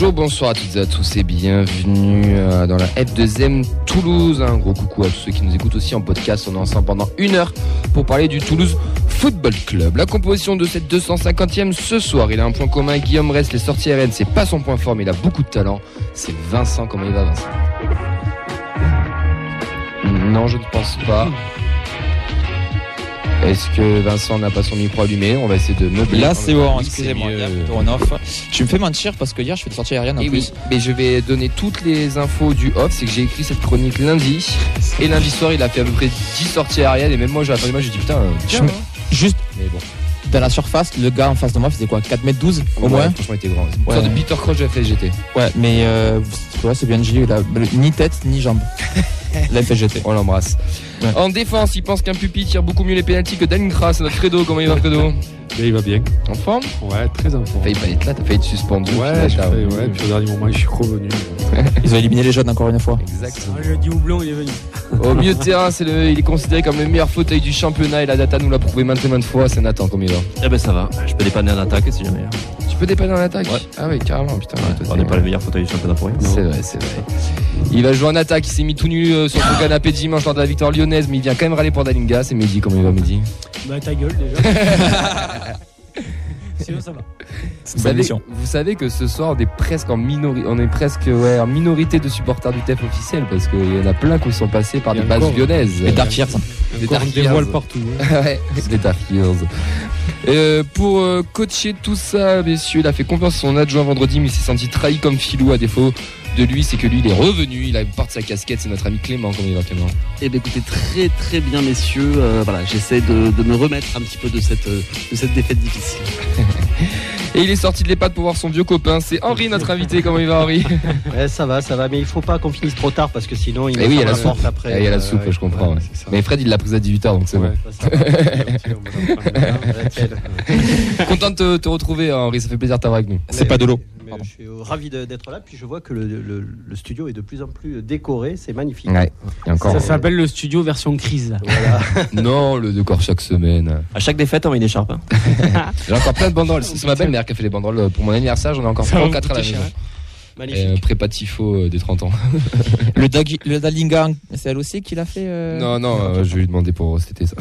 Bonjour, bonsoir à toutes et à tous et bienvenue euh, dans la F2M Toulouse. Un gros coucou à tous ceux qui nous écoutent aussi en podcast. On est ensemble pendant une heure pour parler du Toulouse Football Club. La composition de cette 250e ce soir, il a un point commun. Guillaume reste les sorties RN, c'est pas son point fort, mais il a beaucoup de talent. C'est Vincent. Comment il va, Vincent? Non, je ne pense pas. Est-ce que Vincent n'a pas son micro allumé On va essayer de meubler. Là, c'est bon, excusez-moi. Tu me fais mentir parce que hier, je fais des sorties aériennes en Et plus. oui, mais je vais donner toutes les infos du off. C'est que j'ai écrit cette chronique lundi. Et lundi soir, il a fait à peu près 10 sorties aériennes. Et même moi, j'ai attendu, moi, j'ai dit putain, euh, tiens, hein. Juste Mais bon, dans la surface, le gars en face de moi faisait quoi 4 mètres 12 au Ouais, moins Franchement, il était grand. Une Ouais. sorte de Peter Crouch de la FSGT. Ouais, mais euh, ouais, c'est bien dit. il a ni tête ni jambe. La FGT. On l'embrasse. Ouais. En défense, il pense qu'un pupille tire beaucoup mieux les pénaltys que Dan Kras, notre credo. Comment il va, credo il va bien. En forme Ouais, très en forme. T'as failli pas être là, t'as failli être suspendu. Ouais, Puis je ouais, puis au dernier moment, je suis revenu. Ils ont éliminé les jeunes encore une fois. Exactement. Ah, Jeudi Houblon, il est venu. Au milieu de terrain, c'est le, il est considéré comme le meilleur fauteuil du championnat et la data nous l'a prouvé maintes et maintes fois. C'est Nathan, comment il va Eh ben ça va, je peux dépanner en attaque si jamais. Tu peux dépanner en attaque Ouais. Ah oui, carrément, putain. ouais, toi, On n'est pas le meilleur fauteuil du championnat pour rien. C'est vrai, c'est vrai. Il va jouer en attaque, il s'est mis tout nu euh, sur son canapé dimanche lors de la victoire lyonnaise, mais il vient quand même râler pour Dalinga. C'est Mehdi, comment il va Mehdi Bah ta gueule déjà. Sinon ça va. C'est vous une belle savez, mission. vous savez que ce soir on est presque en minorité, on est presque ouais, en minorité de supporters du TEF officiel parce qu'il y en a plein qui sont passés par des bases encore. lyonnaises. Les Dark Encore Dark des Years. voiles partout. hein. ouais, les Dark. Euh, pour euh, coacher tout ça, messieurs, il a fait confiance à son adjoint vendredi, mais il s'est senti trahi comme filou à défaut de lui, c'est que lui il est revenu, il a porte sa casquette, c'est notre ami Clément, comment il va Clément Eh bien écoutez, très très bien messieurs, Euh, voilà, j'essaie de, de me remettre un petit peu de cette, de cette défaite difficile. Et il est sorti de l'EHPAD pour voir son vieux copain, c'est Henri notre invité, comment il va Henri Ouais, ça va, ça va, mais il faut pas qu'on finisse trop tard parce que sinon il Eh me oui, ferme il y a la soupe. après. Ah, il y a la soupe, je comprends. ouais. Mais Fred il l'a prise à 18h donc c'est Ouais. bon. Content de te, te retrouver Henri, ça fait plaisir de t'avoir avec nous. C'est pas de l'eau. Mais Je suis euh, ravi d'être là, puis je vois que le, le- le studio est de plus en plus décoré, c'est magnifique. Ouais, et encore. Ça s'appelle le studio version crise. Voilà. Non, le décor chaque semaine. À chaque défaite, on met une écharpe. hein. J'ai encore plein de banderoles. C'est ma belle-mère qui a fait les banderoles pour mon anniversaire. J'en ai encore Ça va 3 vous 4 à la maison. Magnifique. Euh, prépa tifo euh, des 30 ans. Le, Dag- le Dalinga, c'est elle aussi qui l'a fait euh, Non, non, euh, je vais lui demander pour cet été ça.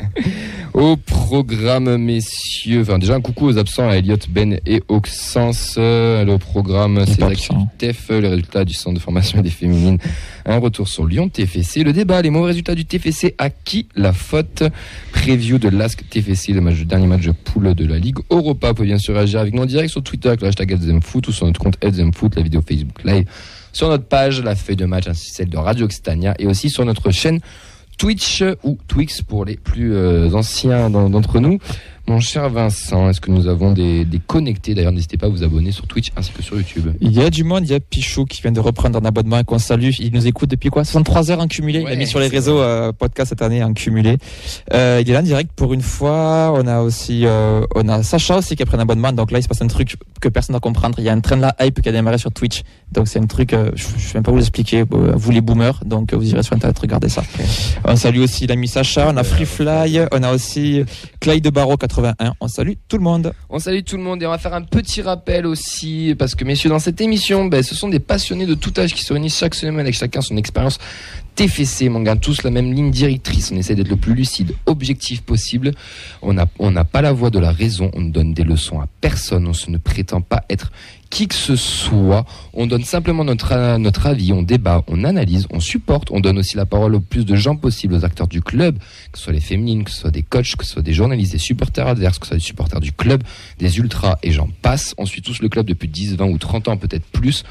Au programme, messieurs. Enfin, déjà un coucou aux absents, à Elliot, Ben et Auxence. Le programme, c'est TEF, les résultats du centre de formation des féminines. Un retour sur Lyon TFC. Le débat, les mauvais résultats du TFC. À qui la faute? Preview de l'ASC TFC, le, match, le dernier match de poule de la Ligue Europa. Vous pouvez bien sûr réagir avec nous en direct sur Twitter avec le hashtag HealthZemFoot ou sur notre compte HealthZemFoot, la vidéo Facebook Live sur notre page, la feuille de match ainsi celle de Radio Occitania et aussi sur notre chaîne Twitch ou Twix pour les plus euh, anciens d'en- d'entre nous. Mon cher Vincent, est-ce que nous avons des, des connectés? D'ailleurs, n'hésitez pas à vous abonner sur Twitch ainsi que sur YouTube. Il y a du monde, il y a Pichou qui vient de reprendre un abonnement et qu'on salue. Il nous écoute depuis quoi? 63 heures en cumulé. il Ouais, a mis sur les réseaux euh, podcast cette année en cumulé. Euh, il est là en direct pour une fois. On a aussi euh, on a Sacha aussi qui a pris un abonnement. Donc là, il se passe un truc que personne ne va comprendre. Il y a un train de la hype qui a démarré sur Twitch. Donc c'est un truc, euh, je ne sais même pas vous l'expliquer, euh, vous les boomers. Donc vous irez sur Internet regarder ça. On salue aussi l'ami Sacha. On a Freefly. On a aussi Clyde de Barreau 81. On salue tout le monde. On salue tout le monde et on va faire un petit rappel aussi parce que messieurs dans cette émission, ben, ce sont des passionnés de tout âge qui se réunissent chaque semaine avec chacun son expérience TFC, on tous la même ligne directrice, on essaie d'être le plus lucide, objectif possible. On n'a on n'a pas la voix de la raison, on ne donne des leçons à personne, on se ne prétend pas être qui que ce soit. On donne simplement notre, notre avis, on débat, on analyse, on supporte, on donne aussi la parole au plus de gens possible, aux acteurs du club, que ce soit les féminines, que ce soit des coachs, que ce soit des journalistes, des supporters adverses, que ce soit des supporters du club, des ultras et j'en passe. On suit tous le club depuis 10, 20 ou 30 ans, peut-être plus.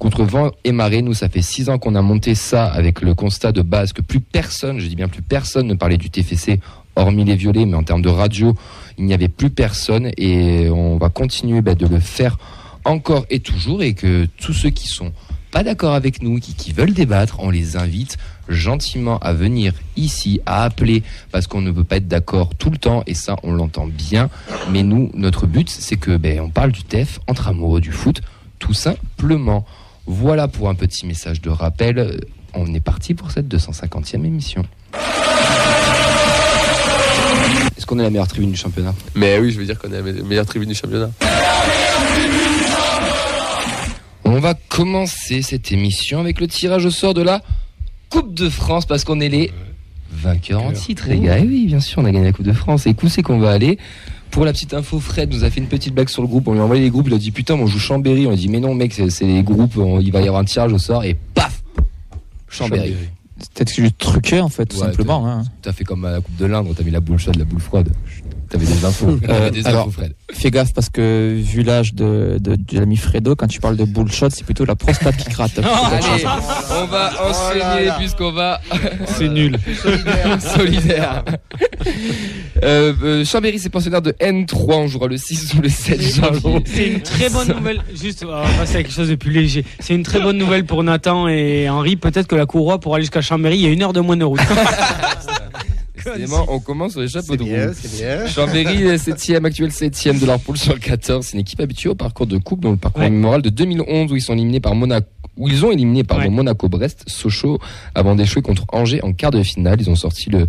Contre vent et marée, nous, ça fait 6 ans qu'on a monté ça avec le constat de base que plus personne, je dis bien plus personne, ne parlait du TFC, hormis les violets, mais en termes de radio, il n'y avait plus personne et on va continuer bah, de le faire encore et toujours et que tous ceux qui sont pas d'accord avec nous, qui, qui veulent débattre, on les invite gentiment à venir ici, à appeler, parce qu'on ne peut pas être d'accord tout le temps, et ça on l'entend bien. Mais nous, notre but, c'est que ben, on parle du TEF entre amoureux du foot, tout simplement. Voilà pour un petit message de rappel. On est parti pour cette 250e émission. Est-ce qu'on est la meilleure tribune du championnat? Mais oui, je veux dire qu'on est la me- meilleure tribune du championnat. On va commencer cette émission avec le tirage au sort de la Coupe de France parce qu'on est les vainqueurs en titre, les gars. Et oui, bien sûr, on a gagné la Coupe de France. Et où c'est qu'on va aller? Pour la petite info, Fred nous a fait une petite blague sur le groupe. On lui a envoyé les groupes. Il a dit Putain, on joue Chambéry. On a dit Mais non, mec, c'est les groupes. on- il va y avoir un tirage au sort. Et paf Chambéry. C'est peut-être juste truqué en fait, tout Ouais, simplement. hein. T'as fait comme à la Coupe de l'Inde. T'as mis la boule chaude, la boule froide. T'avais des infos. T'avais des alors, infos, Fred. Fais gaffe parce que vu l'âge de, de, de l'ami Fredo, quand tu parles de bullshot, c'est plutôt la prostate qui gratte. Allez, on va Oh là. puisqu'on va C'est nul. solidaire. Euh, euh, Chambéry, c'est pensionnaire de N3. On jouera le 6 ou le 7 janvier. C'est une très bonne nouvelle. Juste, on va passer à quelque chose de plus léger. C'est une très bonne nouvelle pour Nathan et Henri. Peut-être que la courroie pour aller jusqu'à Chambéry, il y a une heure de moins de route. Décidément, on commence sur les chapeaux C'est de bien, roue. c'est bien. Chambéry est 7 actuel 7 de leur poule sur le 14. C'est une équipe habituée au parcours de coupe, dont le parcours Ouais. mémorable de 2011 où ils sont éliminés par Monaco. Où ils ont éliminé pardon, Ouais. Monaco-Brest, Sochaux, avant d'échouer contre Angers en quart de finale. Ils ont sorti le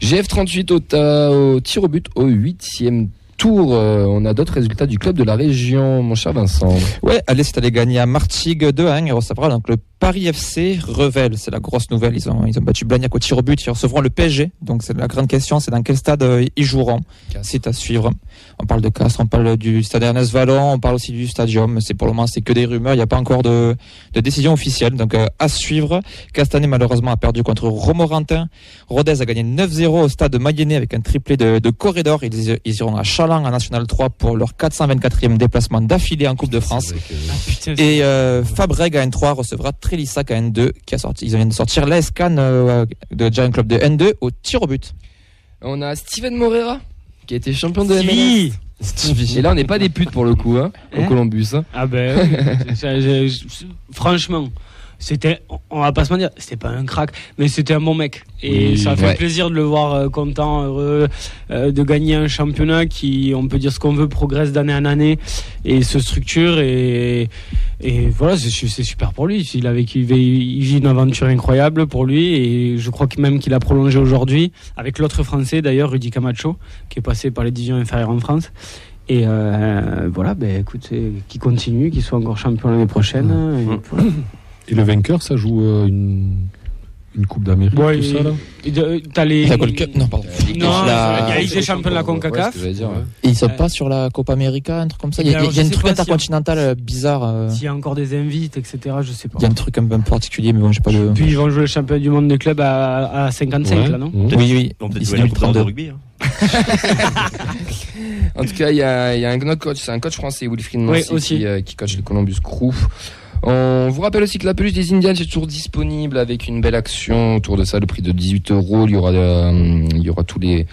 GF38 au, ta- au tir au but au huitième tour. Euh, on a d'autres résultats du club de la région, mon cher Vincent. Ouais, allez, c'est allé gagner à Martigues 2-1 et recevra donc le Paris FC Revel. C'est la grosse nouvelle. Ils ont, ils ont battu Blagnac au tir au but. Ils recevront le PSG. Donc c'est la grande question, c'est dans quel stade euh, ils joueront. C'est à suivre. On parle de Castres, on parle du stade Ernest Vallon, on parle aussi du stadium. C'est pour le moment, c'est que des rumeurs. Il n'y a pas encore de, de décision officielle. Donc euh, à suivre. Castanet malheureusement a perdu contre Romorantin. Rodez a gagné 9-0 au stade de Mayennais avec un triplé de, de Corridor. Ils, ils iront à Chaland en National 3 pour leur 424e déplacement d'affilée en Coupe de France. Putain, Et euh, Fabreg à N3 recevra Trélissac à N2 qui a sorti. Ils viennent de sortir l'ESCAN euh, de Giant Club de N2 au tir au but. On a Steven Morera, qui a été champion de MLS. Stevie. Et là, on n'est pas des putes pour le coup, hein, au Hein Columbus. hein. Ah ben, oui. Ça, je- je- franchement, c'était, on va pas se mentir, c'était pas un crack, mais c'était un bon mec. Et Oui. ça fait Ouais. plaisir de le voir euh, content, heureux, euh, de gagner un championnat qui, on peut dire ce qu'on veut, progresse d'année en année et se structure. Et, et voilà, c'est su- c'est super pour lui. Il, a vécu, il vit- une aventure incroyable pour lui et je crois que même qu'il a prolongé aujourd'hui avec l'autre Français d'ailleurs, Rudy Camacho, qui est passé par les divisions inférieures en France. Et euh, voilà, ben écoute, qu'il continue, qu'il soit encore champion l'année prochaine. Et voilà. Et le vainqueur, ça joue euh, une, une Coupe d'Amérique, Ouais, tout et- ça là Et de- T'as les. La Gold Cup Non, pardon. Non, La- il y a la Ligue des champions de la Ouais, CONCACAF. j'allais dire, ouais. Et ils Ouais. pas sur la Copa América, un truc comme ça. Il y a, Alors, il y a un truc pas si- intercontinental euh, bizarre. euh, S'il y a encore des invites, etc., je sais pas. Il y a un truc un peu particulier, mais bon, j'ai pas de. Puis ils vont jouer le championnat du monde des clubs à, à 55, Ouais. là, non. Oui, oui. On peut jouer la Coupe de 2032. rugby. hein. En tout cas, il y a, il y a un autre coach, c'est un coach français, Wilfried Nancy, Oui, aussi. qui, euh, qui coach le Columbus Crew. On vous rappelle aussi que la peluche des Indians est toujours disponible avec une belle action autour de ça, le prix de 18 euros. Il y aura, euh, il y aura tous les,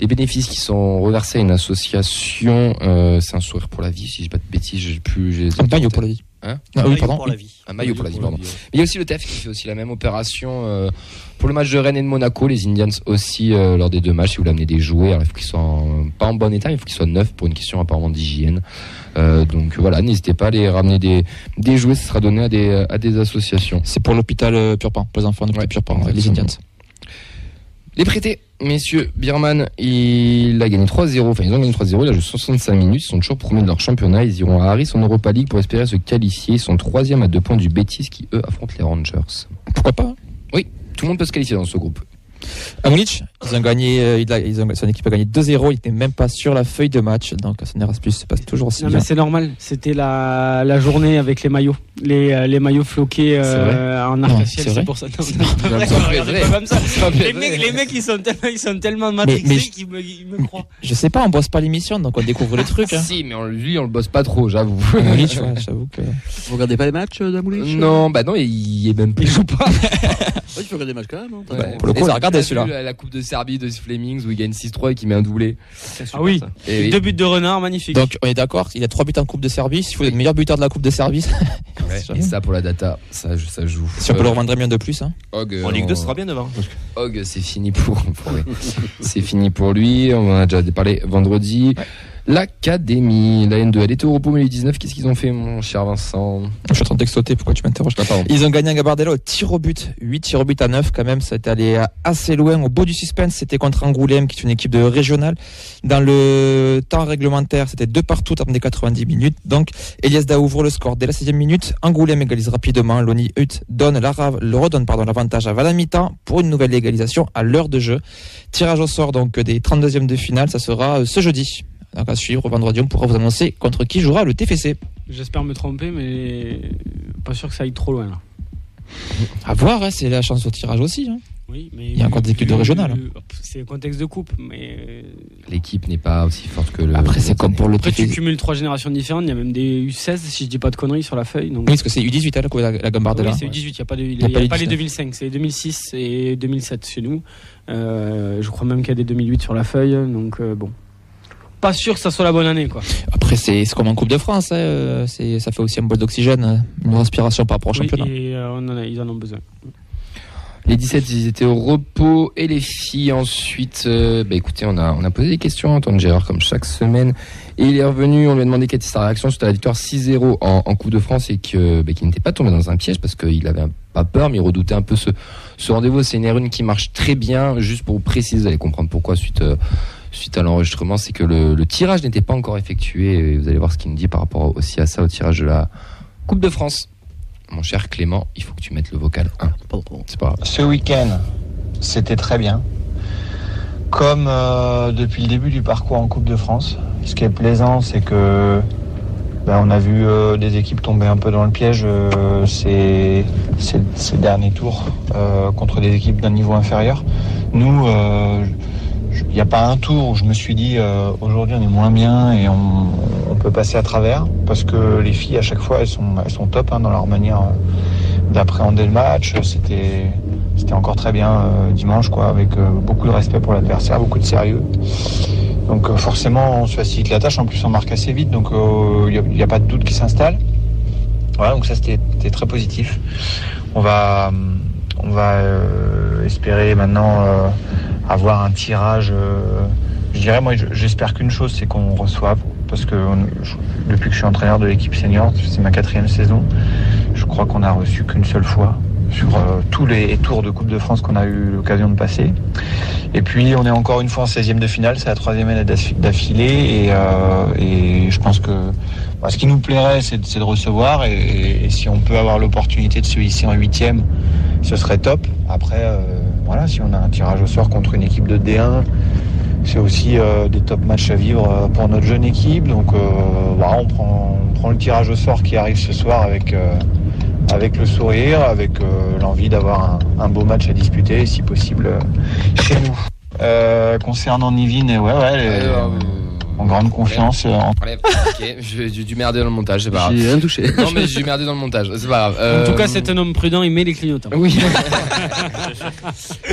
les bénéfices qui sont reversés à une association. Euh, c'est un sourire pour la vie, si je dis pas de bêtises, j'ai plus. j'ai- Un maillot pour la vie. Hein Ah, oui, pardon. pour la vie. Un maillot pour la vie, pardon. Mais il y a aussi le TEF qui fait aussi la même opération euh, pour le match de Rennes et de Monaco. Les Indians aussi euh, lors des deux matchs. Si vous voulez amener des jouets, alors il faut qu'ils soient en- pas en bon état, il faut qu'ils soient neufs pour une question apparemment d'hygiène. Euh, donc voilà, n'hésitez pas à les ramener des, des jouets, ce sera donné à des, à des associations. C'est pour l'hôpital euh, Purpan, pour les enfants de Ouais, Purpan, ouais, les. Indians. Les prêtés, messieurs, Birman, il a gagné 3-0, enfin ils ont gagné 3-0, il a joué 65 minutes, ils sont toujours premiers de leur championnat, ils iront à Harris en Europa League pour espérer se qualifier, ils sont troisième à deux points du Betis qui eux affrontent les Rangers. Pourquoi pas? Tout le monde peut se qualifier dans ce groupe. À Munich, ils ont gagné, euh, il a- ils ont, son équipe a gagné 2-0, il n'était même pas sur la feuille de match, donc à son Erasmus se passe toujours aussi Non, bien. mais c'est normal. C'était la, la journée avec les maillots. Les, euh, les maillots floqués euh, en arc-en-ciel. c'est pour ça. Les mecs, vrai. les mecs, ils sont tellement, ils sont tellement matrixés mais je- qu'ils me, ils me croient. Je sais pas, on bosse pas l'émission, donc on découvre les trucs. Hein. Si, mais on- lui, on le bosse pas trop, j'avoue. Munich, ouais, j'avoue que. Vous regardez pas les matchs euh, d'Amoulich Non, bah non, il est même plus. Ils jouent pas. Ouais, tu peux regarder les matchs quand même. hein. Ouais. Bah, pour le coup, on regardé, celui-là. La, la Coupe de Serbie de Flemings où il gagne 6-3 et qui met un doublé. Ah oui. Et Deux buts de renard, magnifique. Donc on est d'accord, il a trois buts en Coupe de service, il faut être le meilleur buteur de la Coupe de. Ouais, Et ça pour la data, ça, ça joue. Si on peut le revendre bien de plus. Hein. En Ligue 2, euh, ce sera bien devant. Hog, c'est fini pour. c'est fini pour lui. On en a déjà parlé vendredi. L'académie, la N2, elle était au repos mais les 19, qu'est-ce qu'ils ont fait, mon cher Vincent? Je suis en train de textoter, pourquoi tu m'interroges? Ah. Ils ont gagné un Gabardella au tir au but. 8 tirs au but à 9 quand même. Ça a été allé assez loin. Au bout du suspense, c'était contre Angoulême, qui est une équipe de régionale. Dans le temps réglementaire, c'était deux partout dans des 90 minutes. Donc, Elias Da ouvre le score dès la 16e minute. Angoulême égalise rapidement. Loni Hutt donne la, le redonne pardon, l'avantage à la mi-temps pour une nouvelle égalisation à l'heure de jeu. Tirage au sort donc des 32e de finale. Ça sera euh, ce jeudi. Donc à suivre vendredi, on pourra vous annoncer contre qui jouera le TFC. J'espère me tromper, mais pas sûr que ça aille trop loin là. À voir, hein, c'est la chance au tirage aussi. hein. Oui, mais Il y a encore des équipes de régionales. C'est le contexte de coupe, mais euh, L'équipe n'est pas aussi forte que le. Après, c'est comme pour le après tu TFC. cumules trois générations différentes. Il y a même des U16 si je dis pas de conneries sur la feuille. Donc Oui, parce que c'est U18 hein, la, la, la Gambardella. Oui, c'est 18, il n'y a pas, de, il y a y a pas les pas les 19. 2005, c'est 2006 et 2007 chez nous. Euh, je crois même qu'il y a des 2008 sur la feuille, donc euh, bon. Pas sûr que ça soit la bonne année, quoi. Après, c'est comme en Coupe de France. hein, euh, c'est- ça fait aussi un bol d'oxygène, euh, une respiration par rapport au Oui, et euh, on en a- ils en ont besoin. Les 17, ils étaient au repos. Et les filles, ensuite, euh, bah écoutez, on a, on a posé des questions à Antoine Gérard, comme chaque semaine. Et il est revenu, on lui a demandé quelle était sa réaction suite à la victoire 6-0 en, en Coupe de France et que, bah, qu'il n'était pas tombé dans un piège parce qu'il avait pas peur, mais il redoutait un peu ce, ce rendez-vous. C'est une R1 qui marche très bien. Juste pour vous préciser, vous allez comprendre pourquoi suite, euh, suite à l'enregistrement, c'est que le, tirage n'était pas encore effectué. Et vous allez voir ce qu'il nous dit par rapport aussi à ça, au tirage de la Coupe de France. Mon cher Clément, il faut que tu mettes le vocal 1. Pardon, pardon. C'est pas grave. Ce week-end, c'était très bien. Comme euh, depuis le début du parcours en Coupe de France. Ce qui est plaisant, c'est que ben, on a vu euh, des équipes tomber un peu dans le piège euh, ces, ces- derniers tours contre des équipes d'un niveau inférieur. Nous, il n'y a pas un tour où je me suis dit euh, aujourd'hui on est moins bien et on, peut passer à travers parce que les filles à chaque fois elles sont, elles sont top hein, dans leur manière euh, d'appréhender le match. C'était c'était encore très bien euh, dimanche, quoi, avec euh, beaucoup de respect pour l'adversaire, beaucoup de sérieux. Donc euh, forcément, on se facilite la tâche. En plus, on marque assez vite, donc il n'y a, pas de doute qui s'installe. Voilà, donc ça c'était très positif. On va, on va espérer maintenant avoir un tirage. euh, je dirais, moi, je- j'espère qu'une chose, c'est qu'on reçoive, parce que depuis que je suis entraîneur de l'équipe senior, c'est ma quatrième saison. Je crois qu'on a reçu qu'une seule fois sur euh, tous les tours de Coupe de France qu'on a eu l'occasion de passer. Et puis on est encore une fois en 16e de finale, c'est la troisième année d'affi- d'affilée et, euh, et je pense que bah, ce qui nous plairait c'est de, recevoir et, si on peut avoir l'opportunité de se hisser en 8e, ce serait top. Après, voilà, si on a un tirage au sort contre une équipe de D1, c'est aussi euh, des top matchs à vivre euh, pour notre jeune équipe. Donc euh, voilà, on, prend, on prend le tirage au sort qui arrive ce soir avec, euh, avec le sourire, avec l'envie d'avoir un, beau match à disputer, si possible chez nous. Concernant Nivine, ouais, ouais, en grande confiance. euh, en- Enlève. Ok, je- j'ai dû merder dans le montage, c'est pas grave. J'ai rien touché. Non, mais j'ai merdé dans le montage, c'est pas grave. En Euh, tout cas, c'est un homme prudent, il met les clignotants. Oui.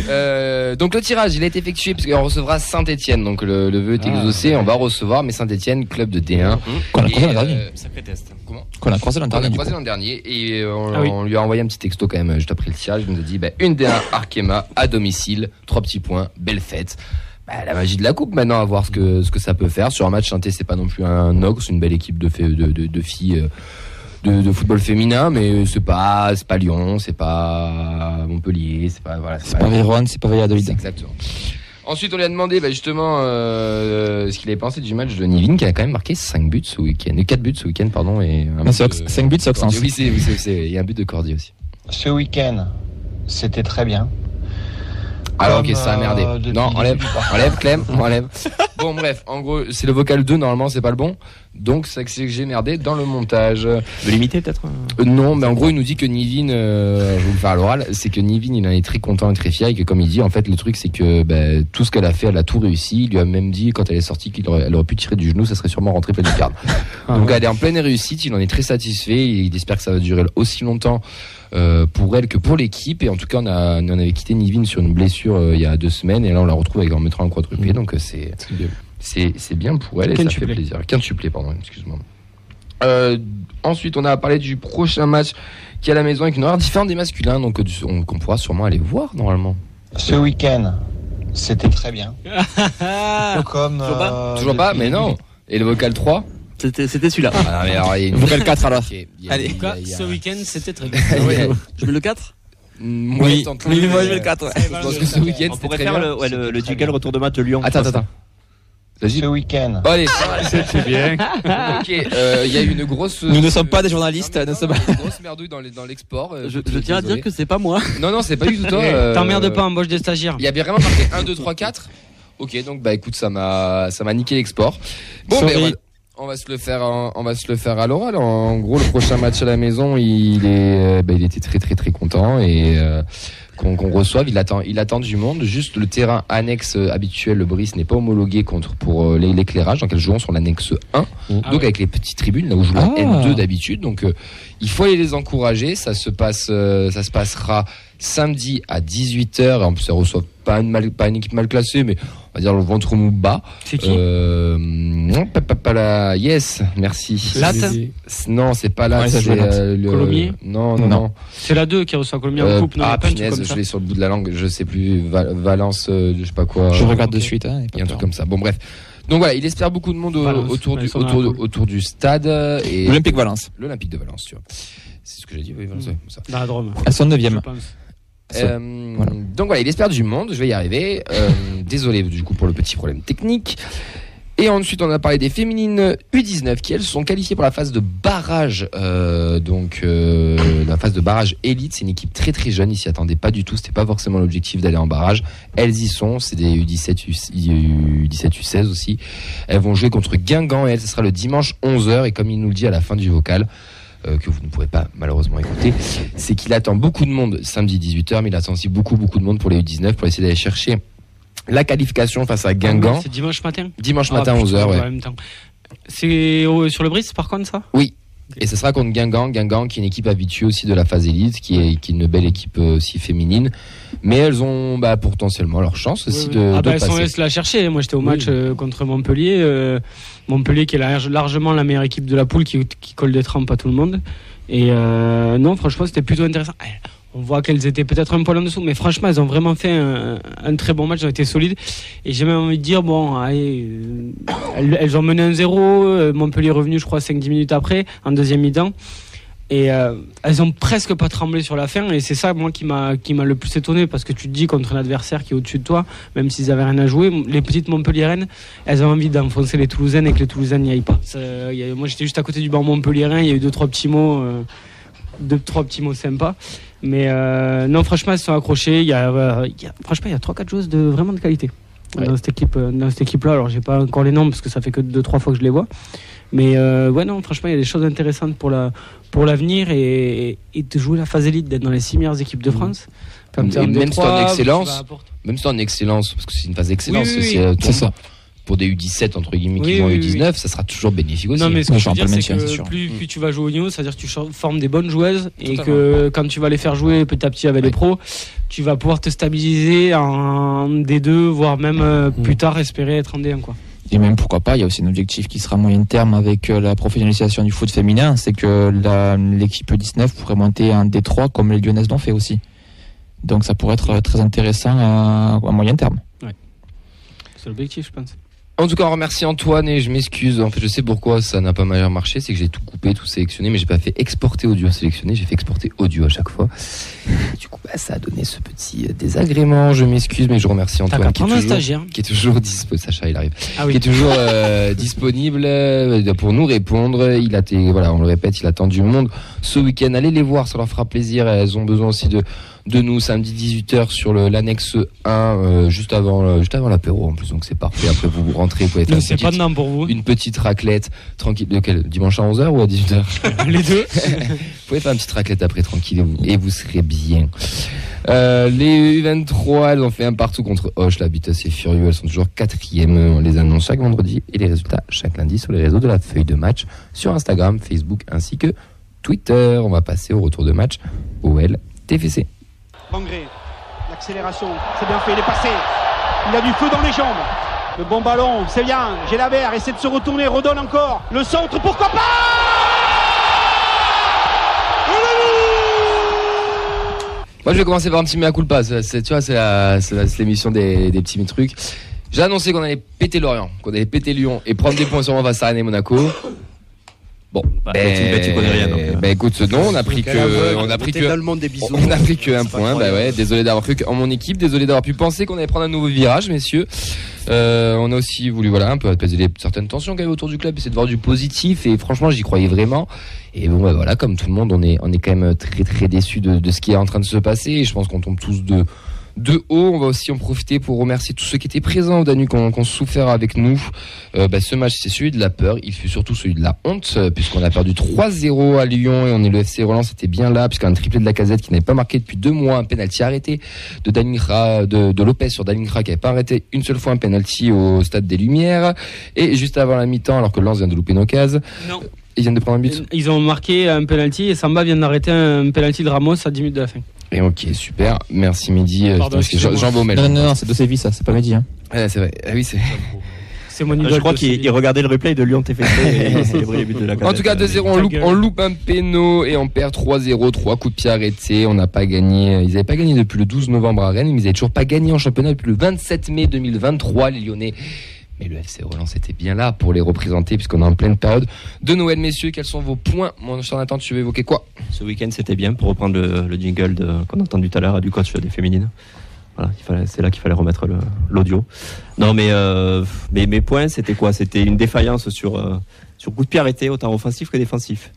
Euh, donc le tirage, il a été effectué parce qu'on recevra Saint-Etienne. Donc le, le vœu est Ah, exaucé. On va recevoir, mais Saint-Etienne, club de D1. Qu'on a croisé l'an euh, dernier. Sacré test. Comment Qu'on a croisé l'an On a dernier. croisé l'an dernier et euh, on, Ah oui. on lui a envoyé un petit texto quand même juste après le tirage. Il nous a dit bah, une D1 Arkema à domicile, trois petits points, belle fête. Bah, la magie de la coupe maintenant, à voir ce que, ce que ça peut faire. Sur un match Saint-Etienne, c'est pas non plus un ogre, c'est une belle équipe de, fait- de, de, de filles. euh, de, de football féminin, mais c'est pas, c'est pas Lyon, c'est pas Montpellier, c'est pas, voilà, C'est pas Vérone, c'est pas Valladolid. exactement. Ensuite, on lui a demandé bah, justement euh, ce qu'il avait pensé du match de Nivin, qui a quand même marqué 5 buts ce week-end, et 4 buts ce week-end, pardon, et un Mais c'est but Ox- de- 5 buts, c'est Cordier. Auxence. Oui, c'est, oui, c'est, c'est- il y a un but de Cordier aussi. Ce week-end, c'était très bien. Alors, Comme, ok, ça a merdé. euh, non, enlève, enlève, Clem, enlève. Bon, bref, en gros, c'est le vocal 2, normalement, c'est pas le bon. Donc, que j'ai merdé dans le montage. De limiter peut-être Euh, non, mais en gros, il nous dit que Nivin, euh, je vais vous le faire à l'oral, c'est que Nivin, il en est très content et très fier et que comme il dit, en fait, le truc, c'est que ben, tout ce qu'elle a fait, elle a tout réussi. Il lui a même dit, quand elle est sortie, qu'elle aurait, elle aurait pu tirer du genou, ça serait sûrement rentré plein de garde. Donc, elle est en pleine réussite, il en est très satisfait, il espère que ça va durer aussi longtemps euh, pour elle que pour l'équipe. Et en tout cas, on, a, on avait quitté Nivin sur une blessure euh, il y a deux semaines et là, on la retrouve avec en mettant un quadruplé. Donc, euh, c'est c'est c'est bien pour elle et ça fait Quintuplé. plaisir. Quintuplé, pardon, excuse-moi. Euh, ensuite, on a parlé du prochain match qui est à la maison avec une horaire différente des masculins, donc euh, on, qu'on pourra sûrement aller voir normalement. Ce week-end, c'était très bien. Comme Toujours pas euh, Toujours pas, mais non. Et le vocal 3 C'était c'était celui-là. Ah, mais alors, il y a une- Vocal 4 alors. Ok, il y a- Allez. a- ce week-end, c'était très bien. Ouais. Je mets le 4 Moi, Oui, oui, le- moi je mets le 4. ouais. Je pense que ce week-end, On c'était pourrait très faire bien. le, ouais, le, le jingle retour de match de Lyon. Attends, attends, attends. Ce week-end, Bon, allez. C'est bien. Ok, euh, il y a eu une grosse. Nous ne sommes pas des journalistes, Non, mais nous non, sommes- Une grosse merdouille dans les- dans l'export. euh, je, je tiens à dire que c'est pas moi. Non, non, c'est pas du tout toi. Eh, euh, T'emmerdes pas, embauche des stagiaires. Il y avait vraiment marqué 1, 2, 3, 4. Ok, donc bah écoute, ça m'a ça m'a niqué l'export. Bon, Sorry. ben, on, va, on va se le faire en- on va se le faire à l'oral. En gros, le prochain match à la maison, il est euh, bah, il était très très très content et euh, qu'on reçoive, il attend il attend du monde. Juste le terrain annexe euh, habituel, le Brice n'est pas homologué contre pour euh, l'é- l'éclairage, donc elles joueront sur l'annexe 1. Ah donc ouais. avec les petites tribunes là où joue la Ah. N2 d'habitude. Donc euh, il faut aller les encourager. Ça se passe, euh, ça se passera samedi à 18h. En plus, ça reçoit pas une, mal- pas une équipe mal classée, mais on va dire le ventre mou bas. C'est qui Euh, non, pa- pa- pa- la- yes, merci. Latte Non, c'est pas. Ouais, c'est Latte. euh, le- Colomiers Non, non, Non. non. C'est la 2 qui reçoit Colombien Euh, en coupe, non ah pas punaise, je l'ai sur le bout de la langue. Je sais plus. Val- Valence, euh, je sais pas quoi. Je regarde de suite. hein, Il y a un truc comme ça. Bon, bref. Donc voilà, il espère beaucoup de monde au- Valence, autour, du, autour, autour stade et Olympique Valence. l'Olympique de Valence, tu vois. C'est ce que j'ai dit, oui, Valence, ouais, ça. Dans la Drôme. Elles sont 9 je e pense. Euh, Voilà. Donc voilà, il espère du monde, je vais y arriver. Euh, désolé du coup pour le petit problème technique. Et ensuite, on a parlé des féminines U19 qui elles sont qualifiées pour la phase de barrage. Euh, donc euh, la phase de barrage élite, c'est une équipe très très jeune. Ils s'y attendaient pas du tout. C'était pas forcément l'objectif d'aller en barrage. Elles y sont. C'est des U17, U, 17 U16 aussi. Elles vont jouer contre Guingamp et elles, ce sera le dimanche 11h. Et comme il nous le dit à la fin du vocal. Euh, que vous ne pourrez pas malheureusement écouter, c'est qu'il attend beaucoup de monde samedi 18h, mais il attend aussi beaucoup beaucoup de monde pour les U19 pour essayer d'aller chercher la qualification face à Guingamp C'est dimanche matin dimanche Ah, matin putain, 11h. en Ouais. C'est sur le Brice par contre ça Et ce sera contre Guingamp, Guingamp qui est une équipe habituée aussi de la phase élite, qui est, qui est une belle équipe euh, aussi féminine. Mais elles ont bah, potentiellement leur chance aussi Ouais, de. Ah de bah elles sont passer. allées se la chercher. Moi j'étais au Oui. match euh, contre Montpellier. euh, Montpellier qui est large- largement la meilleure équipe de la poule qui, colle des trempes à tout le monde. Et euh, non franchement c'était plutôt intéressant. Eh, On voit qu'elles étaient peut-être un poil en dessous, mais franchement elles ont vraiment fait un, très bon match, elles ont été solides. Et j'ai même envie de dire, bon, allez, euh, elles, ont mené un 0, euh, Montpellier est revenu je crois 5-10 minutes après, en deuxième mi-temps. Et euh, elles ont presque pas tremblé sur la fin, et c'est ça moi qui m'a le plus étonné parce que tu te dis contre un adversaire qui est au-dessus de toi, même s'ils avaient rien à jouer, les petites Montpelliéraines, elles ont envie d'enfoncer les Toulousaines et que les Toulousaines n'y aillent pas. Moi j'étais juste à côté du banc Montpelliérain, il y a eu deux trois petits mots, euh, sympas, mais euh, non franchement elles sont accrochées. Il y a, y a- franchement il y a trois quatre joueuses de vraiment de qualité Ouais. dans cette équipe euh, dans cette équipe là. Alors j'ai pas encore les noms parce que ça fait que deux trois fois que je les vois. Mais euh, ouais, non, franchement, il y a des choses intéressantes pour la pour l'avenir et, et de jouer la phase élite, d'être dans les six meilleures équipes de France. Comme Et même si en D3, excellence. Même si c'est en excellence, parce que c'est une phase d'excellence, Oui, oui, oui. c'est euh, C'est ça. Pour des U17 entre guillemets qui Oui, vont oui, à oui, U19, ça sera toujours bénéfique aussi. Non, mais ce que je veux dire, c'est que sûr. plus, Mm. plus tu vas jouer au niveau, c'est-à-dire que tu formes des bonnes joueuses et Totalement. que quand tu vas les faire jouer petit à petit avec les pros, tu vas pouvoir te stabiliser en D2, voire même euh, Mm. plus tard espérer être en D1. Quoi. Et même pourquoi pas, il y a aussi un objectif qui sera à moyen terme avec euh, la professionnalisation du foot féminin, c'est que l'équipe 19 pourrait monter en D3 comme les Lyonnaises l'ont fait aussi. Donc ça pourrait être euh, très intéressant à, à moyen terme. C'est l'objectif, je pense. En tout cas, on remercie Antoine et je m'excuse. En fait, je sais pourquoi ça n'a pas mal marché. C'est que j'ai tout coupé, tout sélectionné, mais j'ai pas fait exporter audio sélectionné. J'ai fait exporter audio à chaque fois. Et du coup, bah, ça a donné ce petit euh, désagrément. Je m'excuse, mais je remercie Antoine qui est toujours, qui est toujours disponible. Sacha, il arrive. Ah Qui est toujours euh, disponible euh, pour nous répondre. Il a été, voilà, on le répète, il attend du monde ce week-end. Allez les voir, ça leur fera plaisir. Elles ont besoin aussi de de nous samedi 18h sur l'annexe 1 euh, juste avant euh, juste avant l'apéro en plus donc c'est parfait. Après vous vous rentrez vous pouvez faire une pas petite, dedans pour vous. une petite raclette tranquille de quel dimanche à 11h ou à 18h Les deux. vous pouvez faire une petite raclette après tranquille et vous, et vous serez bien. Euh, les U23 elles ont fait un partout contre Hoche. La bite assez furieux. Elles sont toujours quatrième. On les annonce chaque vendredi et les résultats chaque lundi sur les réseaux de la feuille de match sur Instagram Facebook ainsi que Twitter. On va passer au retour de match OL TFC Bangré, l'accélération, c'est bien fait, il est passé. Il a du feu dans les jambes. Le bon ballon, c'est bien. Gélabert essaie de se retourner, redonne encore. Le centre, pourquoi pas Moi, je vais commencer par un petit mea culpa. C'est, tu vois, c'est, l'émission des, petits trucs. J'ai annoncé qu'on allait péter Lorient, qu'on allait péter Lyon et prendre des points sur face à Rennes Monaco. Bon, Bah, tu- tu connais rien, donc, ben écoute, non, on a pris que, on a pris que, des bisous. on a pris que un point. Bah ouais, désolé d'avoir cru en mon équipe, désolé d'avoir pu penser qu'on allait prendre un nouveau virage, messieurs. Euh, on a aussi voulu, voilà, un peu apaiser les certaines tensions qu'il y avait autour du club, essayer de voir du positif. Et franchement, j'y croyais vraiment. Et bon, bah voilà, comme tout le monde, on est, on est quand même très, très déçus de, de ce qui est en train de se passer. Et je pense qu'on tombe tous de, de haut. On va aussi en profiter pour remercier tous ceux qui étaient présents au Danu, qui ont, souffert avec nous. Euh, bah, ce match, c'est celui de la peur. Il fut surtout celui de la honte, euh, puisqu'on a perdu 3-0 à Lyon et on est le FC Roland, c'était bien là, puisqu'un triplé de la casette qui n'avait pas marqué depuis deux mois, un penalty arrêté de Dalingra, de, de Lopez sur Dalingra qui n'avait pas arrêté une seule fois un penalty au stade des Lumières. Et juste avant la mi-temps, alors que Lens vient de louper occasion, Non. ils viennent de prendre un but. Ils ont marqué un penalty et Samba vient d'arrêter un penalty de Ramos à 10 minutes de la fin. Et ok, super. Merci Mehdi. Euh, Pardon, que Jean. Jean Baumel. Non, non, non, c'est de Séville, ça, c'est pas Mehdi. Hein. Ouais, c'est vrai. Ah oui, c'est. C'est. Je crois qu'il regardait le replay de Lyon TFC et les buts de la En tout cas, 2-0, on loupe, on loupe un péno et on perd 3-0, 3 coups de pied arrêtés. On n'a pas gagné. Ils n'avaient pas gagné depuis le 12 novembre à Rennes, mais ils n'avaient toujours pas gagné en championnat depuis le 27 mai 2023, les Lyonnais. Mais le FC Roland, c'était bien là pour les représenter, puisqu'on est en pleine période de Noël, messieurs. Quels sont vos points Mon cher Nathan, tu veux évoquer quoi? Ce week-end, c'était bien pour reprendre le, le jingle qu'on a entendu tout à l'heure du coach des féminines. Voilà, c'est là qu'il fallait remettre l'audio. Non, mais, euh, mais mes points, c'était quoi? C'était une défaillance sur, euh, sur coup de pied arrêté, autant offensif que défensif.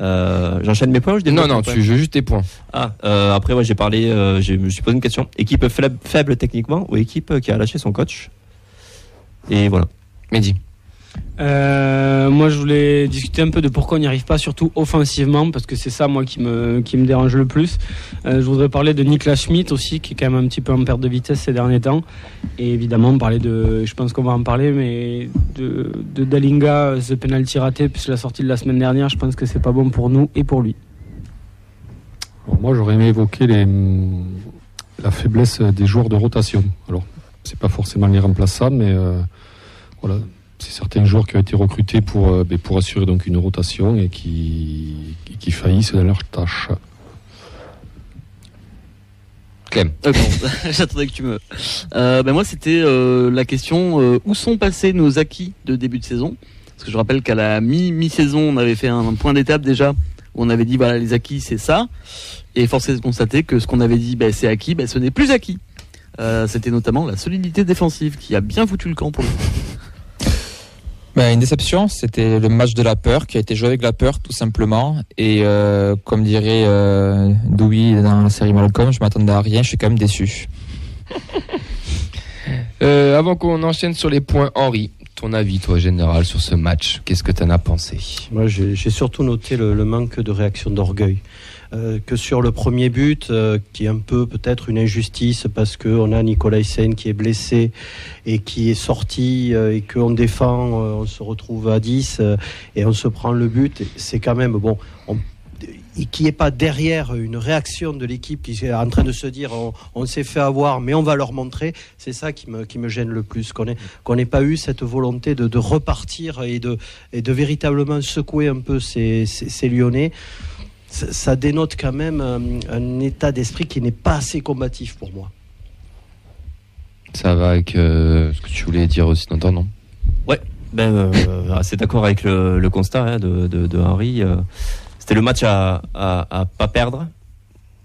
Euh, J'enchaîne mes points ou je Non, non, tu veux juste tes points. Ah, après, moi, j'ai parlé, je me suis posé une question. Équipe faible, faible techniquement ou équipe qui a lâché son coach? Et voilà. Mehdi. Euh, moi, je voulais discuter un peu de pourquoi on n'y arrive pas, surtout offensivement, parce que c'est ça, moi, qui me, qui me dérange le plus. Euh, je voudrais parler de Niklas Schmidt aussi, qui est quand même un petit peu en perte de vitesse ces derniers temps. Et évidemment, parler de, je pense qu'on va en parler, mais de, de Dalinga, ce penalty raté, puisque la sortie de la semaine dernière, je pense que c'est pas bon pour nous et pour lui. Alors, moi, j'aurais aimé évoquer les, la faiblesse des joueurs de rotation. Alors, c'est pas forcément les remplaçants, mais euh, voilà, c'est certains joueurs qui ont été recrutés pour, euh, ben, pour assurer donc une rotation et qui, qui, qui faillissent dans leur tâche. Clem. Euh, J'attendais que tu me. Euh, ben moi, c'était euh, la question euh, où sont passés nos acquis de début de saison? Parce que je rappelle qu'à la mi mi-saison, on avait fait un, point d'étape déjà où on avait dit voilà les acquis c'est ça, et force est de constater que ce qu'on avait dit ben, c'est acquis, ben, ce n'est plus acquis. Euh, c'était notamment la solidité défensive qui a bien foutu le camp pour le Ben, une déception, c'était le match de la peur qui a été joué avec la peur tout simplement. Et euh, comme dirait euh, Dewey dans la série Malcolm, je m'attendais à rien, je suis quand même déçu. Euh, avant qu'on enchaîne sur les points, Henri, ton avis, toi, général, sur ce match, qu'est-ce que tu en as pensé? Moi, j'ai surtout noté le, le manque de réaction d'orgueil. Euh, que sur le premier but, euh, qui est un peu peut-être une injustice parce qu'on a Nicolas Hyssen qui est blessé et qui est sorti euh, et qu'on défend, on se retrouve à 10 euh, et on se prend le but. C'est quand même bon. On, et qu'il n'y ait pas derrière une réaction de l'équipe qui est en train de se dire on, s'est fait avoir mais on va leur montrer, c'est ça qui me, qui gêne le plus, qu'on ait- qu'on n'ait pas eu cette volonté de, repartir et de, véritablement secouer un peu ces, ces Lyonnais. Ça, ça dénote quand même un, un état d'esprit qui n'est pas assez combatif pour moi. Ça va avec euh, ce que tu voulais dire aussi, Nathan, non? Ben, euh, assez d'accord avec le, le constat hein, de, de, de Henri. euh, c'était le match à, à, à pas perdre.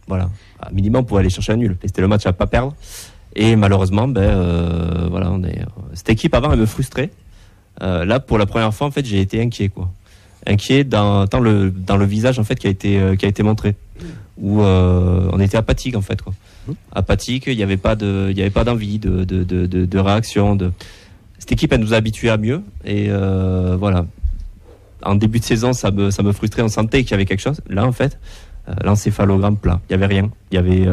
Voilà. À minimum pour aller chercher un nul. C'était le match à pas perdre. Et malheureusement, ben, euh, voilà, on est, cette équipe avant, elle me frustrait. Euh, là, pour la première fois, en fait, j'ai été inquiet, quoi. Inquiet dans, dans le, dans le visage, en fait, qui a été, euh, qui a été montré. Où euh, on était apathique, en fait, quoi. Apathique, il n'y avait pas de, il y avait pas d'envie, de, de, de, réaction, de, cette équipe, elle nous a habitués à mieux. Et euh, voilà. En début de saison, ça me, ça me frustrait. On sentait qu'il y avait quelque chose. Là, en fait, l'encéphalogramme plat. Il n'y avait rien. Il y avait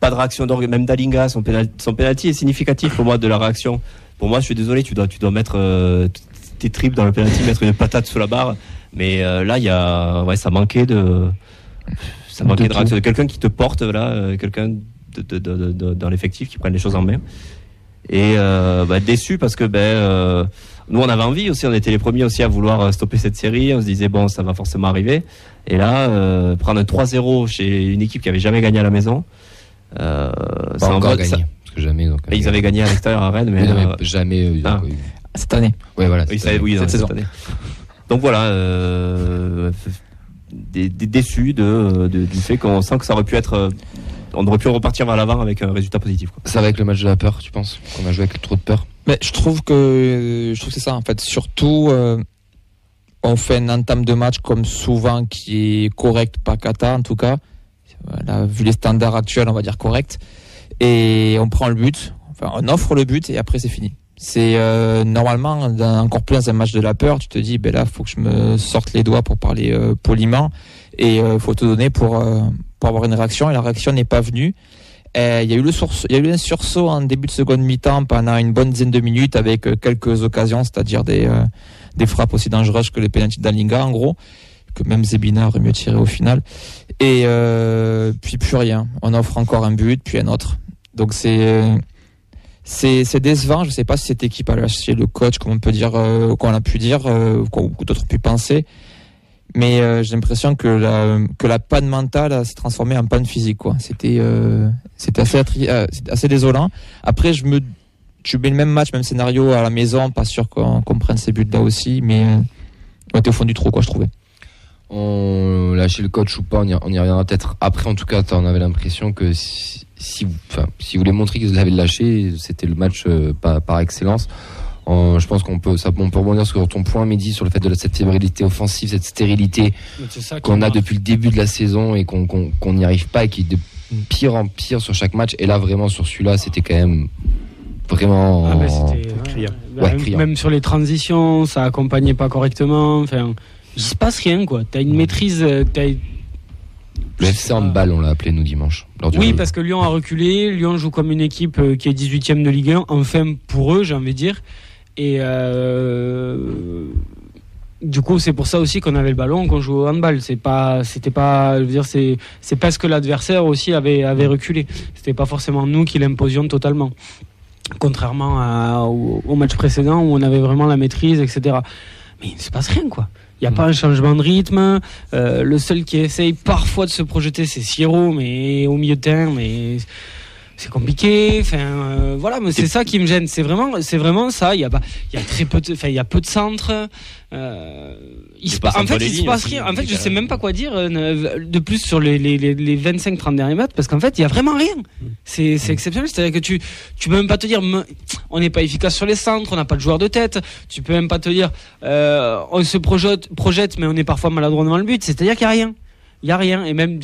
pas de réaction d'orgue. Même Dalinga, son, pénal- son penalty est significatif pour moi de la réaction. Pour moi, je suis désolé, tu dois, tu dois mettre euh, tes tripes dans le penalty, mettre une patate sous la barre. Mais euh, là, il y a, ouais, ça manquait de, ça manquait de, réaction. Quelqu'un qui te porte là, euh, quelqu'un de, de- de- de- de- dans l'effectif qui prenne les choses en main. Et euh, bah, déçu parce que ben euh, nous on avait envie aussi, on était les premiers aussi à vouloir stopper cette série. On se disait bon ça va forcément arriver. Et là prendre un 3-0 chez une équipe qui avait jamais gagné à la maison, Pas ça encore envoie- gagné. ça- jamais. Donc, ils avaient gagné à l'extérieur à Rennes, mais, mais euh, jamais. euh, ah. Cette année. Voilà. oui, oui, cette saison. année. Donc voilà, euh, des, des déçus de, de- du fait qu'on sent que ça aurait pu être. euh, on aurait pu repartir vers l'avant avec un résultat positif. quoi. Ça va avec le match de la peur, tu penses? Qu'on a joué avec trop de peur? Mais je trouve que je trouve que c'est ça en fait. Surtout, euh, on fait un entame de match comme souvent qui est correct, pas cata en tout cas. Voilà, vu les standards actuels, on va dire correct. Et on prend le but, enfin on offre le but et après c'est fini. C'est euh, normalement encore plus dans un match de la peur, tu te dis ben là faut que je me sorte les doigts pour parler euh, poliment et euh, faut te donner pour euh, pour avoir une réaction et la réaction n'est pas venue. Il y a eu le sursaut, il y a eu un sursaut en début de seconde mi-temps pendant une bonne dizaine de minutes avec euh, quelques occasions, c'est-à-dire des euh, des frappes aussi dangereuses que les pénaltys d'Alinga en gros, que même Zebina aurait mieux tiré au final. Et puis plus rien. On offre encore un but, puis un autre. Donc c'est c'est décevant. Je sais pas si cette équipe a lâché le coach, comme on peut dire, euh, qu'on a pu dire, euh, ou que d'autres pu penser. Mais euh, j'ai l'impression que la que la panne mentale s'est transformée en panne physique. C'était euh, c'était assez euh, assez désolant. Après, je me tu mets le même match, même scénario à la maison, pas sûr qu'on qu'on prenne ces buts là aussi, mais euh, on était au fond du trou, quoi, je trouvais. On lâchait le coach ou pas, on y, on y reviendra peut-être après. En tout cas, on avait l'impression que si, si vous, enfin, si vous voulez montrer qu'ils l'avaient lâché, c'était le match euh, par, par excellence. En- je pense qu'on peut, ça, on peut rebondir sur ton point, Mehdi, sur le fait de cette fébrilité offensive, cette stérilité qu'on a depuis le début de la saison et qu'on n'y arrive pas et qui est de pire en pire sur chaque match. Et là, vraiment, sur celui-là, c'était quand même vraiment. Ah, bah, c'était, ouais, criant. bah, Ouais, même, criant. même sur les transitions, ça accompagnait pas correctement. Enfin, il se passe rien, quoi. T'as une maîtrise. euh, t'as- le FC handball, on l'a appelé nous dimanche. Lors du Oui, parce que Lyon a reculé. Lyon joue comme une équipe euh, qui est 18ème de Ligue 1. Enfin, pour eux, j'ai envie de dire. Et euh, du coup, c'est pour ça aussi qu'on avait le ballon, qu'on joue au handball. C'est pas, c'était pas, je veux dire, c'est, c'est parce que l'adversaire aussi avait, avait reculé. C'était pas forcément nous qui l'imposions totalement. Contrairement à- au, au match précédent où on avait vraiment la maîtrise, etc. Mais il ne se passe rien, quoi. Il n'y a pas un changement de rythme. Euh, le seul qui essaye parfois de se projeter, c'est Siro, mais au milieu de mais c'est compliqué. Enfin, euh, voilà, mais c'est ça qui me gêne. C'est vraiment, c'est vraiment ça. Il y a pas, il y a très peu de, enfin, il y a peu de centres. Euh, il se en fait, il se passe rien. En fait, je sais même pas quoi dire euh, de plus sur les, les, les, les 25-30 derniers mètres parce qu'en fait, il y a vraiment rien. C'est, c'est exceptionnel. C'est-à-dire que tu, tu peux même pas te dire, on n'est pas efficace sur les centres, on n'a pas de joueur de tête. Tu peux même pas te dire, euh, on se projette, projette, mais on est parfois maladroit devant le but. C'est-à-dire qu'il y a rien. Il y a rien et même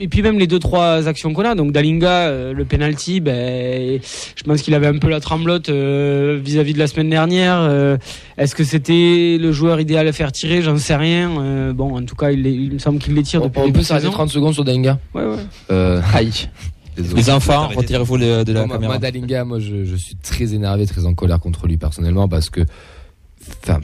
et puis même les deux trois actions qu'on a donc Dalinga euh, le penalty ben je pense qu'il avait un peu la tremblote euh, vis-à-vis de la semaine dernière euh, est-ce que c'était le joueur idéal à faire tirer? J'en sais rien Euh, bon en tout cas il, me semble qu'il les tire on, depuis on peut s'arrêter saison. 30 secondes sur Dalinga ouais ouais euh, Aïe. Désolé. Les enfants, retirez-vous de, de la moi, caméra. moi, Dalinga, moi, je, je suis très énervé, très en colère contre lui personnellement parce que, enfin,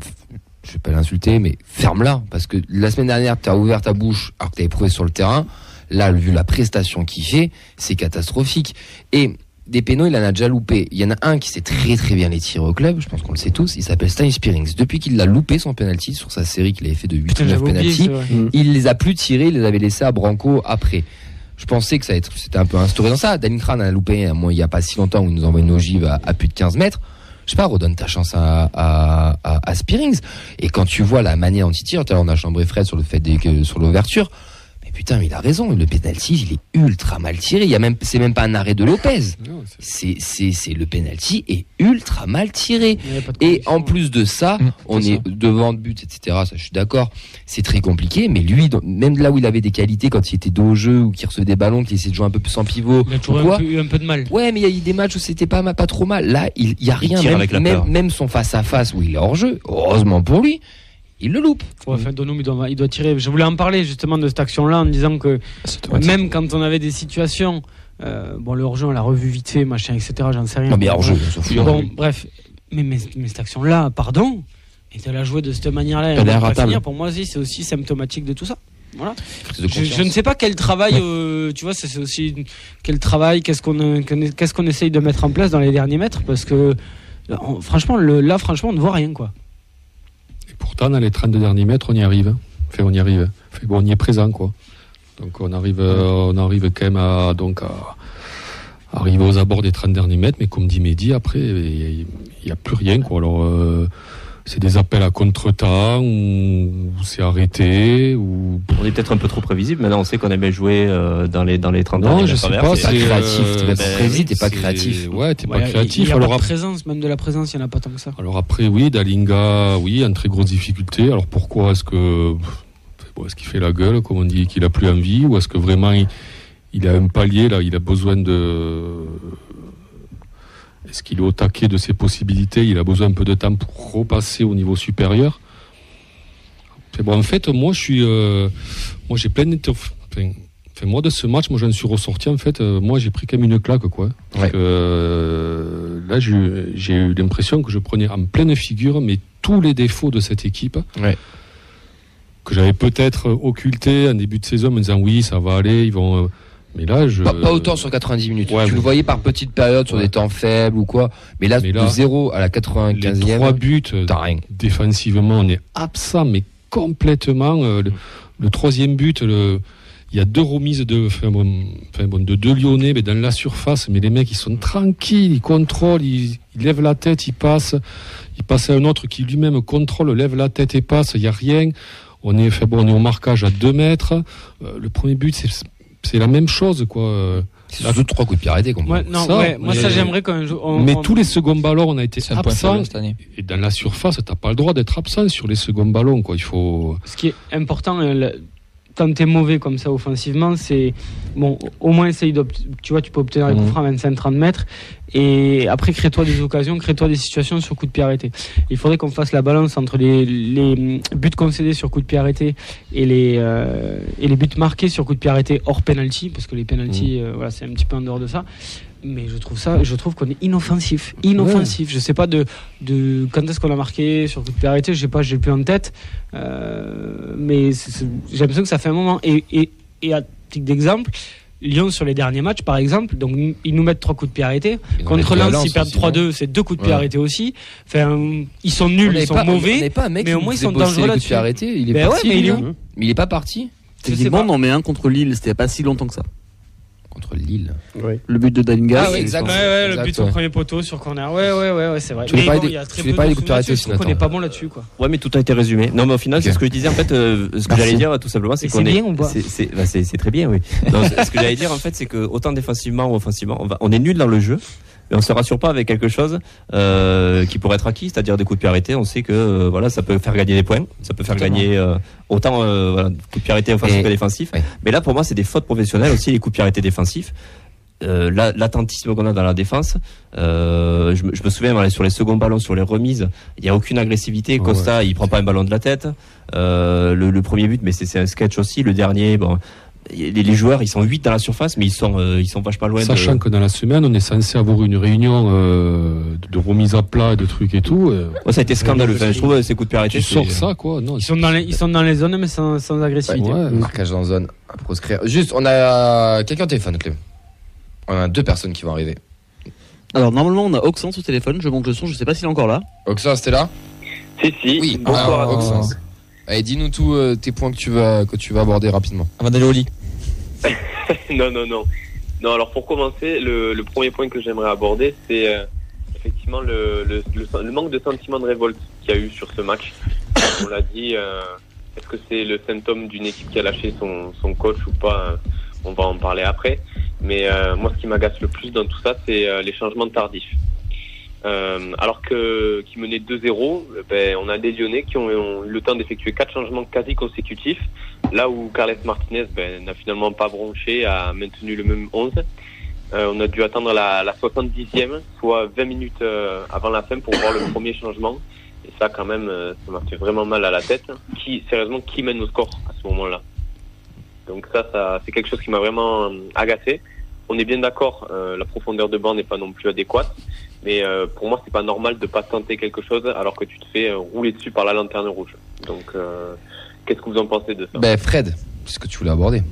je vais pas l'insulter, mais ferme-la parce que la semaine dernière, tu as ouvert ta bouche alors que tu avais prouvé sur le terrain. Là, vu la prestation qu'il fait, c'est catastrophique. Et des pénaux, il en a déjà loupé. Il y en a un qui sait très très bien les tirer au club, je pense qu'on le sait tous. Il s'appelle Stein Spearings. Depuis qu'il a loupé son penalty sur sa série qu'il avait fait de 8 Putain, ou 9 j'avais oublié, penalty, il les a plus tirés, il les avait laissés à Branco après. Je pensais que ça c'était un peu instauré dans ça. Dan Kran a loupé un mois il y a pas si longtemps où il nous envoie une ogive à, à plus de 15 mètres. Je sais pas, redonne ta chance à, à, à, à Spearings. Et quand tu vois la manière dont il tire, on a chambré Fred sur le fait des, sur l'ouverture. Mais putain, mais il a raison. Le penalty, il est ultra mal tiré. Il y a même, c'est même pas un arrêt de Lopez. C'est- C'est, le penalty est ultra mal tiré. Et en plus de ça, Mmh, on est ça. devant de but, etc. Ça, je suis d'accord. C'est très compliqué. Mais lui, même là où il avait des qualités, quand il était dos au jeu ou qu'il recevait des ballons, qu'il essayait de jouer un peu plus en pivot, il a toujours ou quoi, un peu, eu un peu de mal Ouais, mais il y a eu des matchs où c'était pas, pas trop mal. Là, il y a rien. Même, avec la même, peur. même son face à face où il est hors jeu. Heureusement pour lui, il le loupe. Ouais, enfin, Donum, il doit, il doit tirer. Je voulais en parler justement de cette action-là en disant que même quand on avait des situations, euh, bon, le hors-jeu, on l'a revu vite fait, machin, etc. J'en sais rien. Non, mais hors jeu, on s'en fout. Bon, bref. Mais, mais, mais cette action-là, pardon, et de la jouer de cette manière-là, et Elle pas ratable. finir, pour moi aussi, c'est aussi symptomatique de tout ça. Voilà. Je, ne sais pas quel travail, euh, tu vois, c'est aussi quel travail, qu'est-ce qu'on euh, qu'est-ce qu'on essaye de mettre en place dans les derniers mètres, parce que franchement, le, là, franchement, on ne voit rien, quoi. Pourtant, dans les 32 derniers mètres, on y arrive. Enfin, on y arrive. Bon, on y est présent, quoi. Donc, on arrive, euh, on arrive quand même à, donc à, arriver aux abords des 30 derniers mètres, mais comme dit Mehdi, après, il n'y a, plus rien. Quoi. Alors, euh, c'est des appels à contre-temps, ou c'est arrêté, ou... On est peut-être un peu trop prévisible. Maintenant, on sait qu'on aimait jouer euh, dans, les, dans les 30 Non, je sais pas, c'est... pas créatif, euh, t'es pas prévisible, t'es pas créatif. Ouais, t'es pas créatif. Il y a Alors, pas de après- présence, même de la présence, il n'y en a pas tant que ça. Alors après, oui, Dalinga, oui, en très grosse difficulté. Alors pourquoi est-ce que bon, est-ce qu'il fait la gueule, comme on dit, qu'il a plus envie, ou est-ce que vraiment il, il a un palier là, il a besoin de est-ce qu'il est au taquet de ses possibilités, il a besoin un peu de temps pour repasser au niveau supérieur. Bon, en fait, moi, je suis, euh, moi, j'ai plein d'interf- enfin, moi, de ce match, moi, j'en suis ressorti. En fait, euh, moi, j'ai pris quand même une claque, quoi. Parce Ouais. que, euh, là, j'ai eu- j'ai eu l'impression que je prenais en pleine figure, mais tous les défauts de cette équipe. Ouais. Que j'avais peut-être occulté en début de saison, en me disant oui, ça va aller, ils vont. Mais là, je. Pas, pas autant sur 90 minutes. Ouais, tu mais- le voyais par petites périodes sur Ouais. des temps faibles ou quoi. Mais là, Mais de là, 0 à la Les 95e, trois buts, euh, rien. défensivement, on est absent, mais complètement. euh, le, le troisième but, le, il y a deux remises de, enfin, bon, enfin, bon, de deux Lyonnais, mais dans la surface, mais les mecs, ils sont tranquilles, ils contrôlent, ils, ils lèvent la tête, ils passent. Ils passent à un autre qui lui-même contrôle, lève la tête et passe, il n'y a rien. On est, enfin, bon, on est au marquage à deux mètres. Euh, le premier but, c'est, c'est la même chose, quoi. C'est surtout trois coups de pied arrêtés qu'on Ouais, non, Ça, ouais, moi mais- ça j'aimerais quand même. on- mais on- tous les seconds ballons, on a été absents. cette année. Et dans la surface, t'as pas le droit d'être absent sur les seconds ballons, quoi. Il faut. ce qui est important, euh, quand tu es mauvais comme ça offensivement, c'est bon, au moins essaye d'obt- tu vois, tu peux obtenir les coups Mhm. francs à 25-30 mètres et après crée-toi des occasions, crée-toi des situations sur coup de pied arrêté. Il faudrait qu'on fasse la balance entre les, les buts concédés sur coup de pied arrêté et les, euh, et les buts marqués sur coup de pied arrêté hors penalty, parce que les penalty, euh, voilà, c'est un petit peu en dehors de ça. Mais je trouve ça, je trouve qu'on est inoffensif, inoffensif. Je sais pas de, de quand est-ce qu'on a marqué sur coup de pied arrêté, je sais pas, j'ai plus en tête. Euh, mais j'ai l'impression que ça fait un moment. Et, et, et à titre d'exemple, Lyon sur les derniers matchs, par exemple, donc ils nous mettent trois coups de pied arrêtés. Contre Lens, ils perdent aussi, 3-2, c'est deux coups de pied Ouais. arrêtés aussi. Enfin, ils sont On nuls, ils sont pas- mauvais. n'avait pas un mec mais au moins, ils sont dangereux là-dessus. arrêtés. Il est Ben parti. ouais, mais hein. Mais il est pas parti Techniquement, on en met un contre Lille, c'était pas si longtemps que ça. Contre Lille. Le but de Dalinga. Ah c'est- ouais, exact. Ouais, ouais, le but au ouais. premier poteau sur corner. Ouais, ouais, ouais, ouais c'est vrai. Tu Mais bon, des- il y a très peu parler de des coups de pied arrêtés je trouve aussi, qu'on est Nathan. pas bon là-dessus, quoi. Ouais, mais tout a été résumé. Non, mais au final, c'est ce que je disais. En fait, euh, ce que j'allais dire, tout simplement, c'est qu'on c'est est. bien ou pas c'est- c'est bah, c'est- c'est très bien, oui. Non, ce que j'allais dire, en fait, c'est que autant défensivement ou offensivement, on, va, on est nul dans le jeu. Mais on se rassure pas avec quelque chose euh, qui pourrait être acquis, c'est-à-dire des coups de pied arrêtés. On sait que euh, voilà, ça peut faire gagner des points, ça peut faire gagner euh, autant voilà, coups de pied arrêtés offensifs que défensifs. ouais. Mais là, pour moi, c'est des fautes professionnelles aussi, les coups de pied arrêtés défensifs. Euh, la- L'attentisme qu'on a dans la défense, euh, je, me- je me souviens sur les seconds ballons, sur les remises, il n'y a aucune agressivité. Ouais, Costa, il prend pas un ballon de la tête. Euh, le, le premier but, mais c'est c'est un sketch aussi. Le dernier, bon, les, les joueurs, ils sont 8 dans la surface, mais ils sont, euh, ils sont vachement loin. Sachant de... que dans la semaine, on est censé avoir une réunion euh, de remise à plat, de trucs et tout. euh, Ouais, ça a été scandaleux. Enfin, je trouve ces coups de pied arrêtés. tu sors ça, quoi. Non, Ils sont dans les, ils sont dans les zones, mais sans, sans agressivité. Ouais. Marquage en zone à proscrire. Juste, on a quelqu'un au téléphone, Clem. On a deux personnes qui vont arriver. Alors normalement, on a Oxens au téléphone. Je monte le son. Je sais pas s'il est encore là. Oxens, t'es là? Si, si. Oui, Bonsoir tous. Oxens. Allez, dis-nous tous euh, tes points que tu vas, que tu vas aborder rapidement. Avant d'aller au lit. non, non, non. Non, alors pour commencer, le, le premier point que j'aimerais aborder, c'est euh, effectivement le, le, le- manque de sentiment de révolte qu'il y a eu sur ce match. On l'a dit, euh, est-ce que c'est le symptôme d'une équipe qui a lâché son, son coach ou pas euh, On va en parler après. Mais euh, moi, ce qui m'agace le plus dans tout ça, c'est euh, les changements tardifs. Euh, alors que qui menait 2-0, ben, on a des Lyonnais qui ont, ont eu le temps d'effectuer quatre changements quasi consécutifs, là où Carles Martinez ben, n'a finalement pas bronché, a maintenu le même 11. Euh, on a dû attendre la, la 70e, soit 20 minutes euh, avant la fin pour voir le premier changement. Et ça, quand même, euh, ça m'a fait vraiment mal à la tête. Qui, sérieusement, qui mène au score à ce moment-là? Donc ça, ça c'est quelque chose qui m'a vraiment agacé. On est bien d'accord, la profondeur de banc n'est pas non plus adéquate. Mais pour moi, c'est pas normal de pas tenter quelque chose alors que tu te fais rouler dessus par la lanterne rouge. Donc, qu'est-ce que vous en pensez de ça Ben, Fred, c'est ce que tu voulais aborder.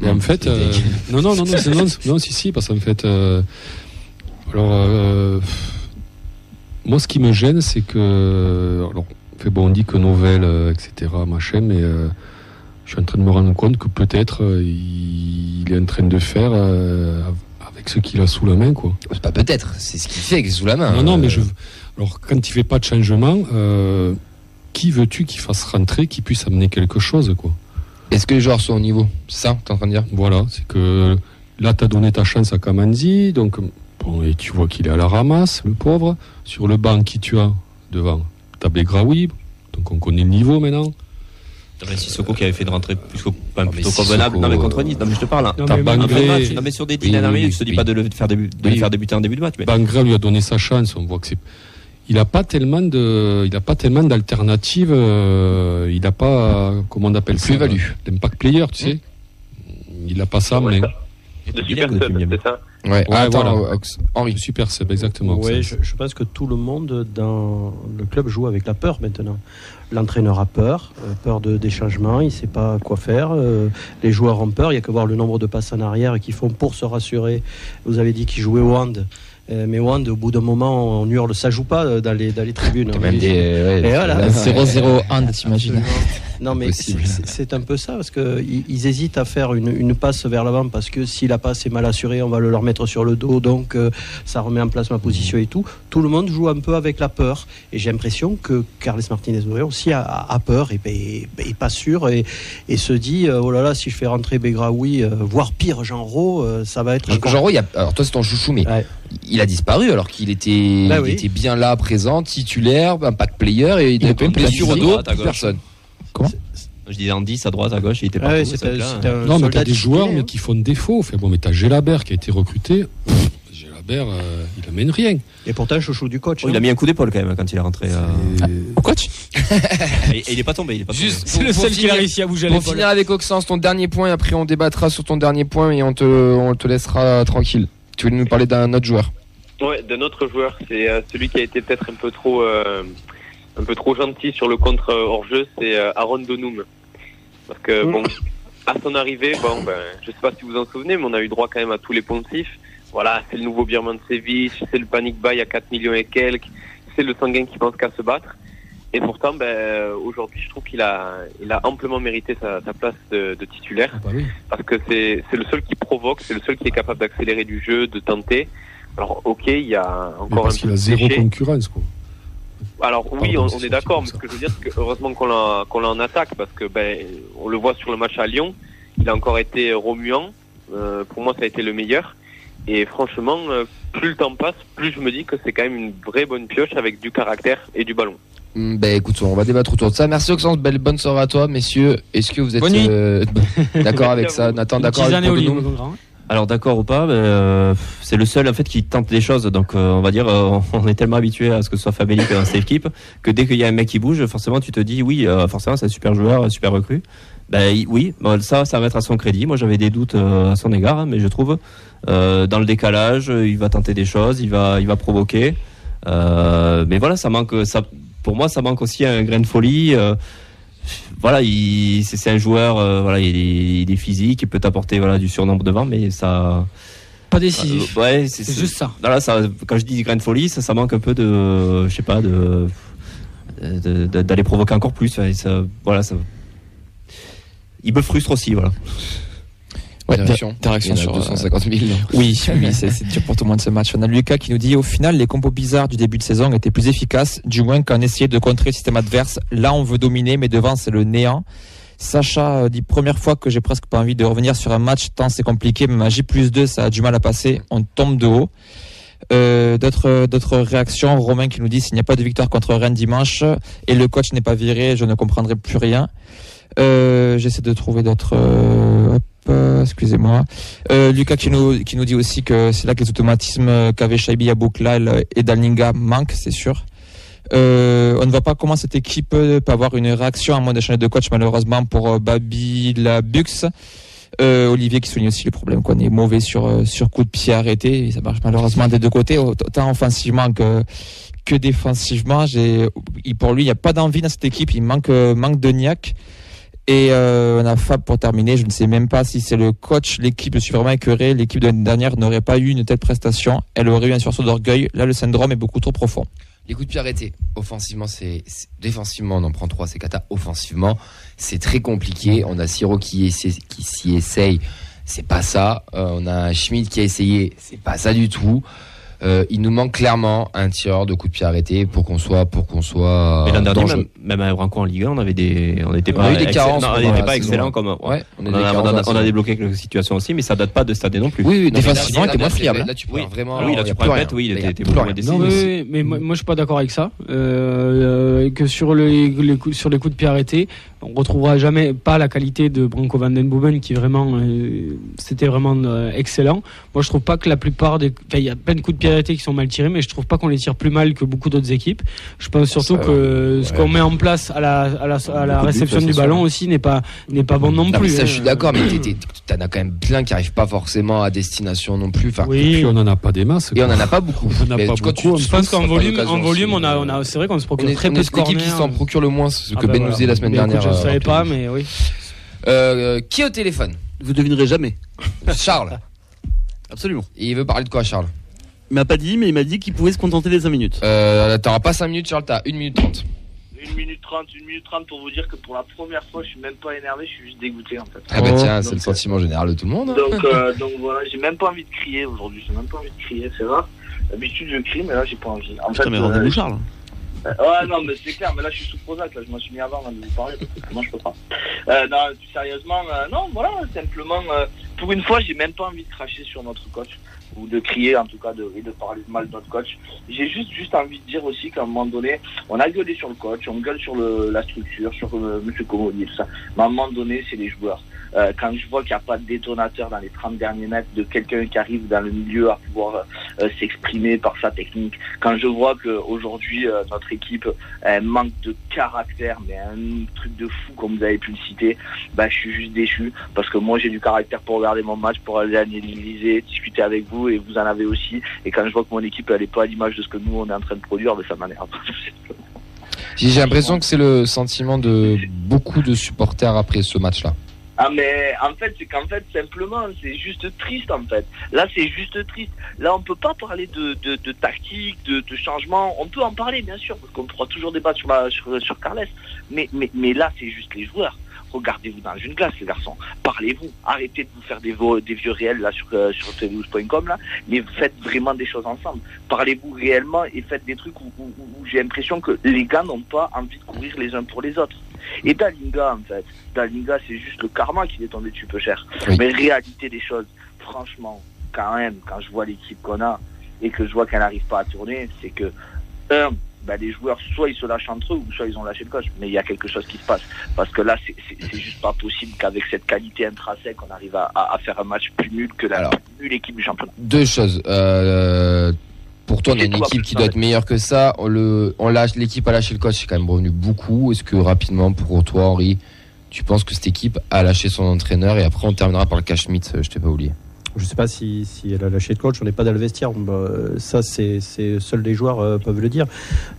Mais en fait, euh, non, non, non, non, c'est- non, non, si, si, parce qu'en fait, euh, alors, euh, moi, ce qui me gêne, c'est que, alors, fait, bon, on dit que Novelle, euh, etc., machin, mais euh, je suis en train de me rendre compte que peut-être euh, il est en train de faire euh, avec ce qu'il a sous la main, quoi. C'est pas peut-être, c'est ce qu'il fait avec sous la main. Non, non, mais je. Alors, quand il fait pas de changement, euh, qui veux-tu qu'il fasse rentrer, qui puisse amener quelque chose, quoi Est-ce que les joueurs sont au niveau C'est ça t'es en train de dire Voilà, c'est que là, tu as donné ta chance à Kamanzi, donc bon, et tu vois qu'il est à la ramasse, le pauvre. Sur le banc, qui tu as devant Tu as Begraoui, donc on connaît le niveau maintenant. T'avais Sissoko qui avait fait une rentrée plus qu'au- enfin, mais plutôt Sissoko, convenable. Non, mais contre Nice, non, mais je te parle. hein. Non, T'as mais Un vrai Bangré, match. Non, mais sur des dix Oui, dernières oui, minutes, je te dis oui. pas de le faire, débu- de le Oui. faire débuter en début de match. Mais Bangré lui a donné sa chance, on voit que c'est. Il n'a pas tellement de, il a pas tellement d'alternatives. euh, il n'a pas, comment on appelle ça Plus-value. L'impact player, tu sais. Il n'a pas ça, Ouais, mais ça. Il super sub, c'est ça Ouais, Ouais, attends, voilà. Ox- Henri. super sub, exactement. Oui, je, je pense que tout le monde dans le club joue avec la peur maintenant. L'entraîneur a peur, euh, peur de, des changements, il ne sait pas quoi faire. euh, les joueurs ont peur, il n'y a que voir le nombre de passes en arrière qu'ils font pour se rassurer. Vous avez dit qu'ils jouaient au hand, mais au hand, au bout d'un moment, on hurle, ça joue pas euh, dans les, dans les tribunes. T'as même des. ouais, Et voilà. là, 0-0 hand, t'imagines Non, mais c'est- un peu ça, parce qu'ils ils hésitent à faire une, une passe vers l'avant, parce que si la passe est mal assurée, on va le leur mettre sur le dos, donc euh, ça remet en place ma position et tout. Tout le monde joue un peu avec la peur, et j'ai l'impression que Carles Martinez aussi a, a peur, et, et, et pas sûr, et, et se dit, euh, oh là là, si je fais rentrer Begraoui, euh, voire pire, Jean Rau, euh, ça va être Jean- encore- Jean Roy, il y a- alors toi c'est ton chouchou, mais Ouais. il a disparu alors qu'il était, Bah il oui. était bien là, présent, titulaire, impact player, et il Il a a pas une blessure au dos, droite, à personne. je disais en 10 à droite, à gauche, il était Ah ouais, c'était un Non, mais t'as des joueurs discipliné, mais hein. qui font défaut. Fait, bon, mais t'as Gélabert qui a été recruté. Pff, Gélabert, euh, il amène rien. Et pourtant, chouchou du coach. Oh, il hein. a mis un coup d'épaule quand même quand il est rentré. euh, Au coach Et, et il est pas tombé. Il est pas tombé. Juste C'est le seul qui a réussi à bouger Pour l'épaule. finir avec Oxens, ton dernier point, et après on débattra sur ton dernier point et on te, on te laissera tranquille. Tu veux nous parler d'un autre joueur? Ouais, d'un autre joueur, c'est euh, celui qui a été peut-être un peu trop, euh, un peu trop gentil sur le contre euh, hors jeu, c'est euh, Aaron Donoum. Parce que bon, à son arrivée, bon, ben, je sais pas si vous vous en souvenez, mais on a eu droit quand même à tous les poncifs. Voilà, c'est le nouveau Birmancevic, c'est le panic buy à 4 millions et quelques, c'est le sanguin qui pense qu'à se battre. Et pourtant, ben, aujourd'hui, je trouve qu'il a, il a amplement mérité sa, sa place de, de titulaire Ah bah oui. parce que c'est c'est le seul qui provoque, c'est le seul qui est capable d'accélérer du jeu, de tenter. Alors ok, il y a Mais encore parce un qu'il a de zéro concurrence. Quoi. Alors oui, Pardon, on, est d'accord, mais ce que je veux dire, c'est que heureusement qu'on l'a qu'on l'a en attaque, parce que ben on le voit sur le match à Lyon, il a encore été remuant. Euh, pour moi, ça a été le meilleur. Et franchement, euh, plus le temps passe, plus je me dis que c'est quand même une vraie bonne pioche avec du caractère et du ballon. Hmm, Ben écoute, on va débattre autour de ça. Merci Oxens, belle bonne soirée à toi, messieurs. Est-ce que vous êtes euh, d'accord avec ça. Nathan, d'accord avec tisane Alors d'accord ou pas, euh, c'est le seul en fait qui tente des choses. Donc euh, on va dire, euh, on est tellement habitué à ce que ce soit Fabelli dans cette équipe que dès qu'il y a un mec qui bouge, forcément tu te dis oui, forcément c'est un super joueur, un super recrue. Ben oui, ça, ça va mettre à son crédit. Moi j'avais des doutes à son égard, hein, mais je trouve dans le décalage, il va tenter des choses, il va, il va provoquer. Mais voilà, ça manque, pour moi ça manque aussi un grain de folie. Voilà, il, c'est c'est un joueur, euh, voilà, il est, il est physique, il peut t'apporter voilà du surnombre devant, mais ça. Pas décisif. Euh, ouais, c'est C'est juste ça. Voilà, ça, quand je dis grain de folie, ça, ça manque un peu de, je sais pas, de de- de- d'aller provoquer encore plus. ouais, ça, voilà, ça. Il me frustre aussi, voilà. Ouais, sur, euh, 250 000. Oui, oui, c'est dur pour tout le monde ce match. On a Lucas qui nous dit au final, les combos bizarres du début de saison étaient plus efficaces, du moins qu'en essayer de contrer le système adverse. Là, on veut dominer, mais devant, c'est le néant. Sacha euh, dit première fois que j'ai presque pas envie de revenir sur un match tant c'est compliqué. Même à J plus 2, ça a du mal à passer. On tombe de haut. Euh, d'autres d'autres réactions. Romain qui nous dit s'il n'y a pas de victoire contre Rennes dimanche et le coach n'est pas viré, je ne comprendrai plus rien. Euh, J'essaie de trouver d'autres. euh, euh, excusez-moi. Euh, Lucas qui nous, qui nous dit aussi que c'est là que les automatismes qu'avait Shaibi Abouklal et Dalninga manquent, c'est sûr. Euh, on ne voit pas comment cette équipe peut avoir une réaction à moins de changer de coach malheureusement pour euh, Babi Labux. Euh, Olivier qui souligne aussi le problème qu'on est mauvais sur euh, sur coup de pied arrêté ça marche malheureusement des deux côtés autant offensivement que que défensivement j'ai pour lui il n'y a pas d'envie dans cette équipe il manque euh, manque de niaque et euh, on a Fab pour terminer. Je ne sais même pas si c'est le coach, l'équipe. Je suis vraiment écœuré. L'équipe de l'année dernière n'aurait pas eu une telle prestation. Elle aurait eu un sursaut d'orgueil. Là, le syndrome est beaucoup trop profond. Les coups de pied arrêtés. Offensivement, c'est défensivement, on en prend trois, c'est cata. Offensivement, c'est très compliqué. On a Siro qui, essaie- qui s'y essaye, c'est pas ça. Euh, on a Schmidt qui a essayé, c'est pas ça du tout. Euh, il nous manque clairement un tireur de coups de pied arrêtés pour qu'on soit, pour qu'on soit. Mais l'an dernier, même, même à Branco en Ligue 1, on avait des, on n'était On pas, a eu des carences non, on n'était pas saison. excellent comme, Ouais, on a on, on, on débloqué quelques situations aussi, mais ça date pas de cette année non plus. Oui, défensivement, il était moins fiable. Là, tu Oui. vraiment. Ah oui, là, tu rien. bête, oui, il était- était plus beaucoup. Non, mais, moi, je suis pas d'accord avec ça. Euh, euh, que sur les, les coups, sur les coups de pied arrêtés, on retrouvera jamais pas la qualité de Branco van den Boomen qui vraiment euh, c'était vraiment euh, excellent. Moi, je trouve pas que la plupart des, il y a plein de coups de pied arrêtés qui sont mal tirés, mais je trouve pas qu'on les tire plus mal que beaucoup d'autres équipes. Je pense surtout Ça, que ce qu'on met en place à la, à la, à réception du ballon sûr. aussi n'est pas n'est pas bon non, plus. ça, je suis d'accord, mais t'en as quand même plein qui arrivent pas forcément à destination non plus. Enfin, Oui. Puis on n'en a pas des masses. Et on en a pas beaucoup. On en a Mais pas beaucoup. Je pense qu'en volume, en volume, on a, euh, on a, c'est vrai qu'on se On procure est, très on peu de l'équipe qui s'en procure le moins, ce Ah que bah Ben voilà. nous disait la semaine Mais écoute, dernière. Je euh, savais en pas, mais oui. Euh, qui est au téléphone? Vous devinerez jamais. Charles. Absolument. Et il veut parler de quoi, Charles? Il m'a pas dit, mais il m'a dit qu'il pouvait se contenter des 5 minutes. euh, T'auras pas 5 minutes, Charles, t'as 1 minute 30. 1 minute 30, 1 minute 30 pour vous dire que pour la première fois, je suis même pas énervé, je suis juste dégoûté en fait. Ah bah Oh. tiens, c'est Donc, le sentiment général de tout le monde. hein. Donc, euh, donc voilà, j'ai même pas envie de crier aujourd'hui, j'ai même pas envie de crier, c'est rare. D'habitude je crie, mais là j'ai pas envie. En Putain, mais euh, rendez-vous Charles. euh, ouais, non, mais c'est clair, mais là je suis sous Prozac, là je m'en suis mis avant avant de vous parler, parce que moi je peux pas. Euh, non, plus sérieusement, euh, non, voilà, simplement, euh, pour une fois, j'ai même pas envie de cracher sur notre coach, ou de crier en tout cas, de, de parler mal de notre coach. J'ai juste, juste envie de dire aussi qu'à un moment donné, on a gueulé sur le coach, on gueule sur le, la structure, sur euh, Monsieur tout ça. Mais à un moment donné, c'est les joueurs. Euh, quand je vois qu'il n'y a pas de détonateur dans les 30 derniers mètres de quelqu'un qui arrive dans le milieu à pouvoir euh, s'exprimer par sa technique, quand je vois qu'aujourd'hui notre équipe manque de caractère, mais un truc de fou comme vous avez pu le citer, bah, je suis juste déçu parce que moi j'ai du caractère pour regarder mon match, pour aller analyser, discuter avec vous et vous en avez aussi. Et quand je vois que mon équipe elle est pas à l'image de ce que nous on est en train de produire, bah, ça m'énerve. J'ai j'ai l'impression que c'est le sentiment de beaucoup de supporters après ce match-là. Ah mais en fait c'est qu'en fait simplement c'est juste triste en fait. Là c'est juste triste. Là on peut pas parler de, de, de tactique, de, de changement. On peut en parler bien sûr parce qu'on pourra toujours débattre sur la sur, sur Carles. Mais mais mais là c'est juste les joueurs. Regardez-vous dans une glace les garçons. Parlez-vous. Arrêtez de vous faire des, vieux réels là sur euh, sur là. Mais faites vraiment des choses ensemble. Parlez-vous réellement et faites des trucs où, où- où- où j'ai l'impression que les gars n'ont pas envie de courir les uns pour les autres. Et Dalinga en fait. Dalinga, c'est juste le karma qui est tombé dessus peu cher. Oui. Mais réalité des choses, franchement, quand même, quand je vois l'équipe qu'on a et que je vois qu'elle n'arrive pas à tourner, c'est que, un, bah, les joueurs, soit ils se lâchent entre eux, ou soit ils ont lâché le coach. Mais il y a quelque chose qui se passe. Parce que là, c'est- juste pas possible qu'avec cette qualité intrinsèque, on arrive à, à- à faire un match plus nul que la Alors. plus nulle équipe du championnat. Deux choses. Euh, pour toi, on a une équipe qui doit être meilleure que ça. On le, on lâche, l'équipe a lâché le coach, c'est quand même revenu beaucoup. Est-ce que rapidement, pour toi, Henri, tu penses que cette équipe a lâché son entraîneur et après on terminera par le cash euh, je t'ai pas oublié? Je sais pas si, si elle a lâché le coach, on n'est pas dans le vestiaire. Bah, ça, c'est seuls les joueurs euh, peuvent le dire.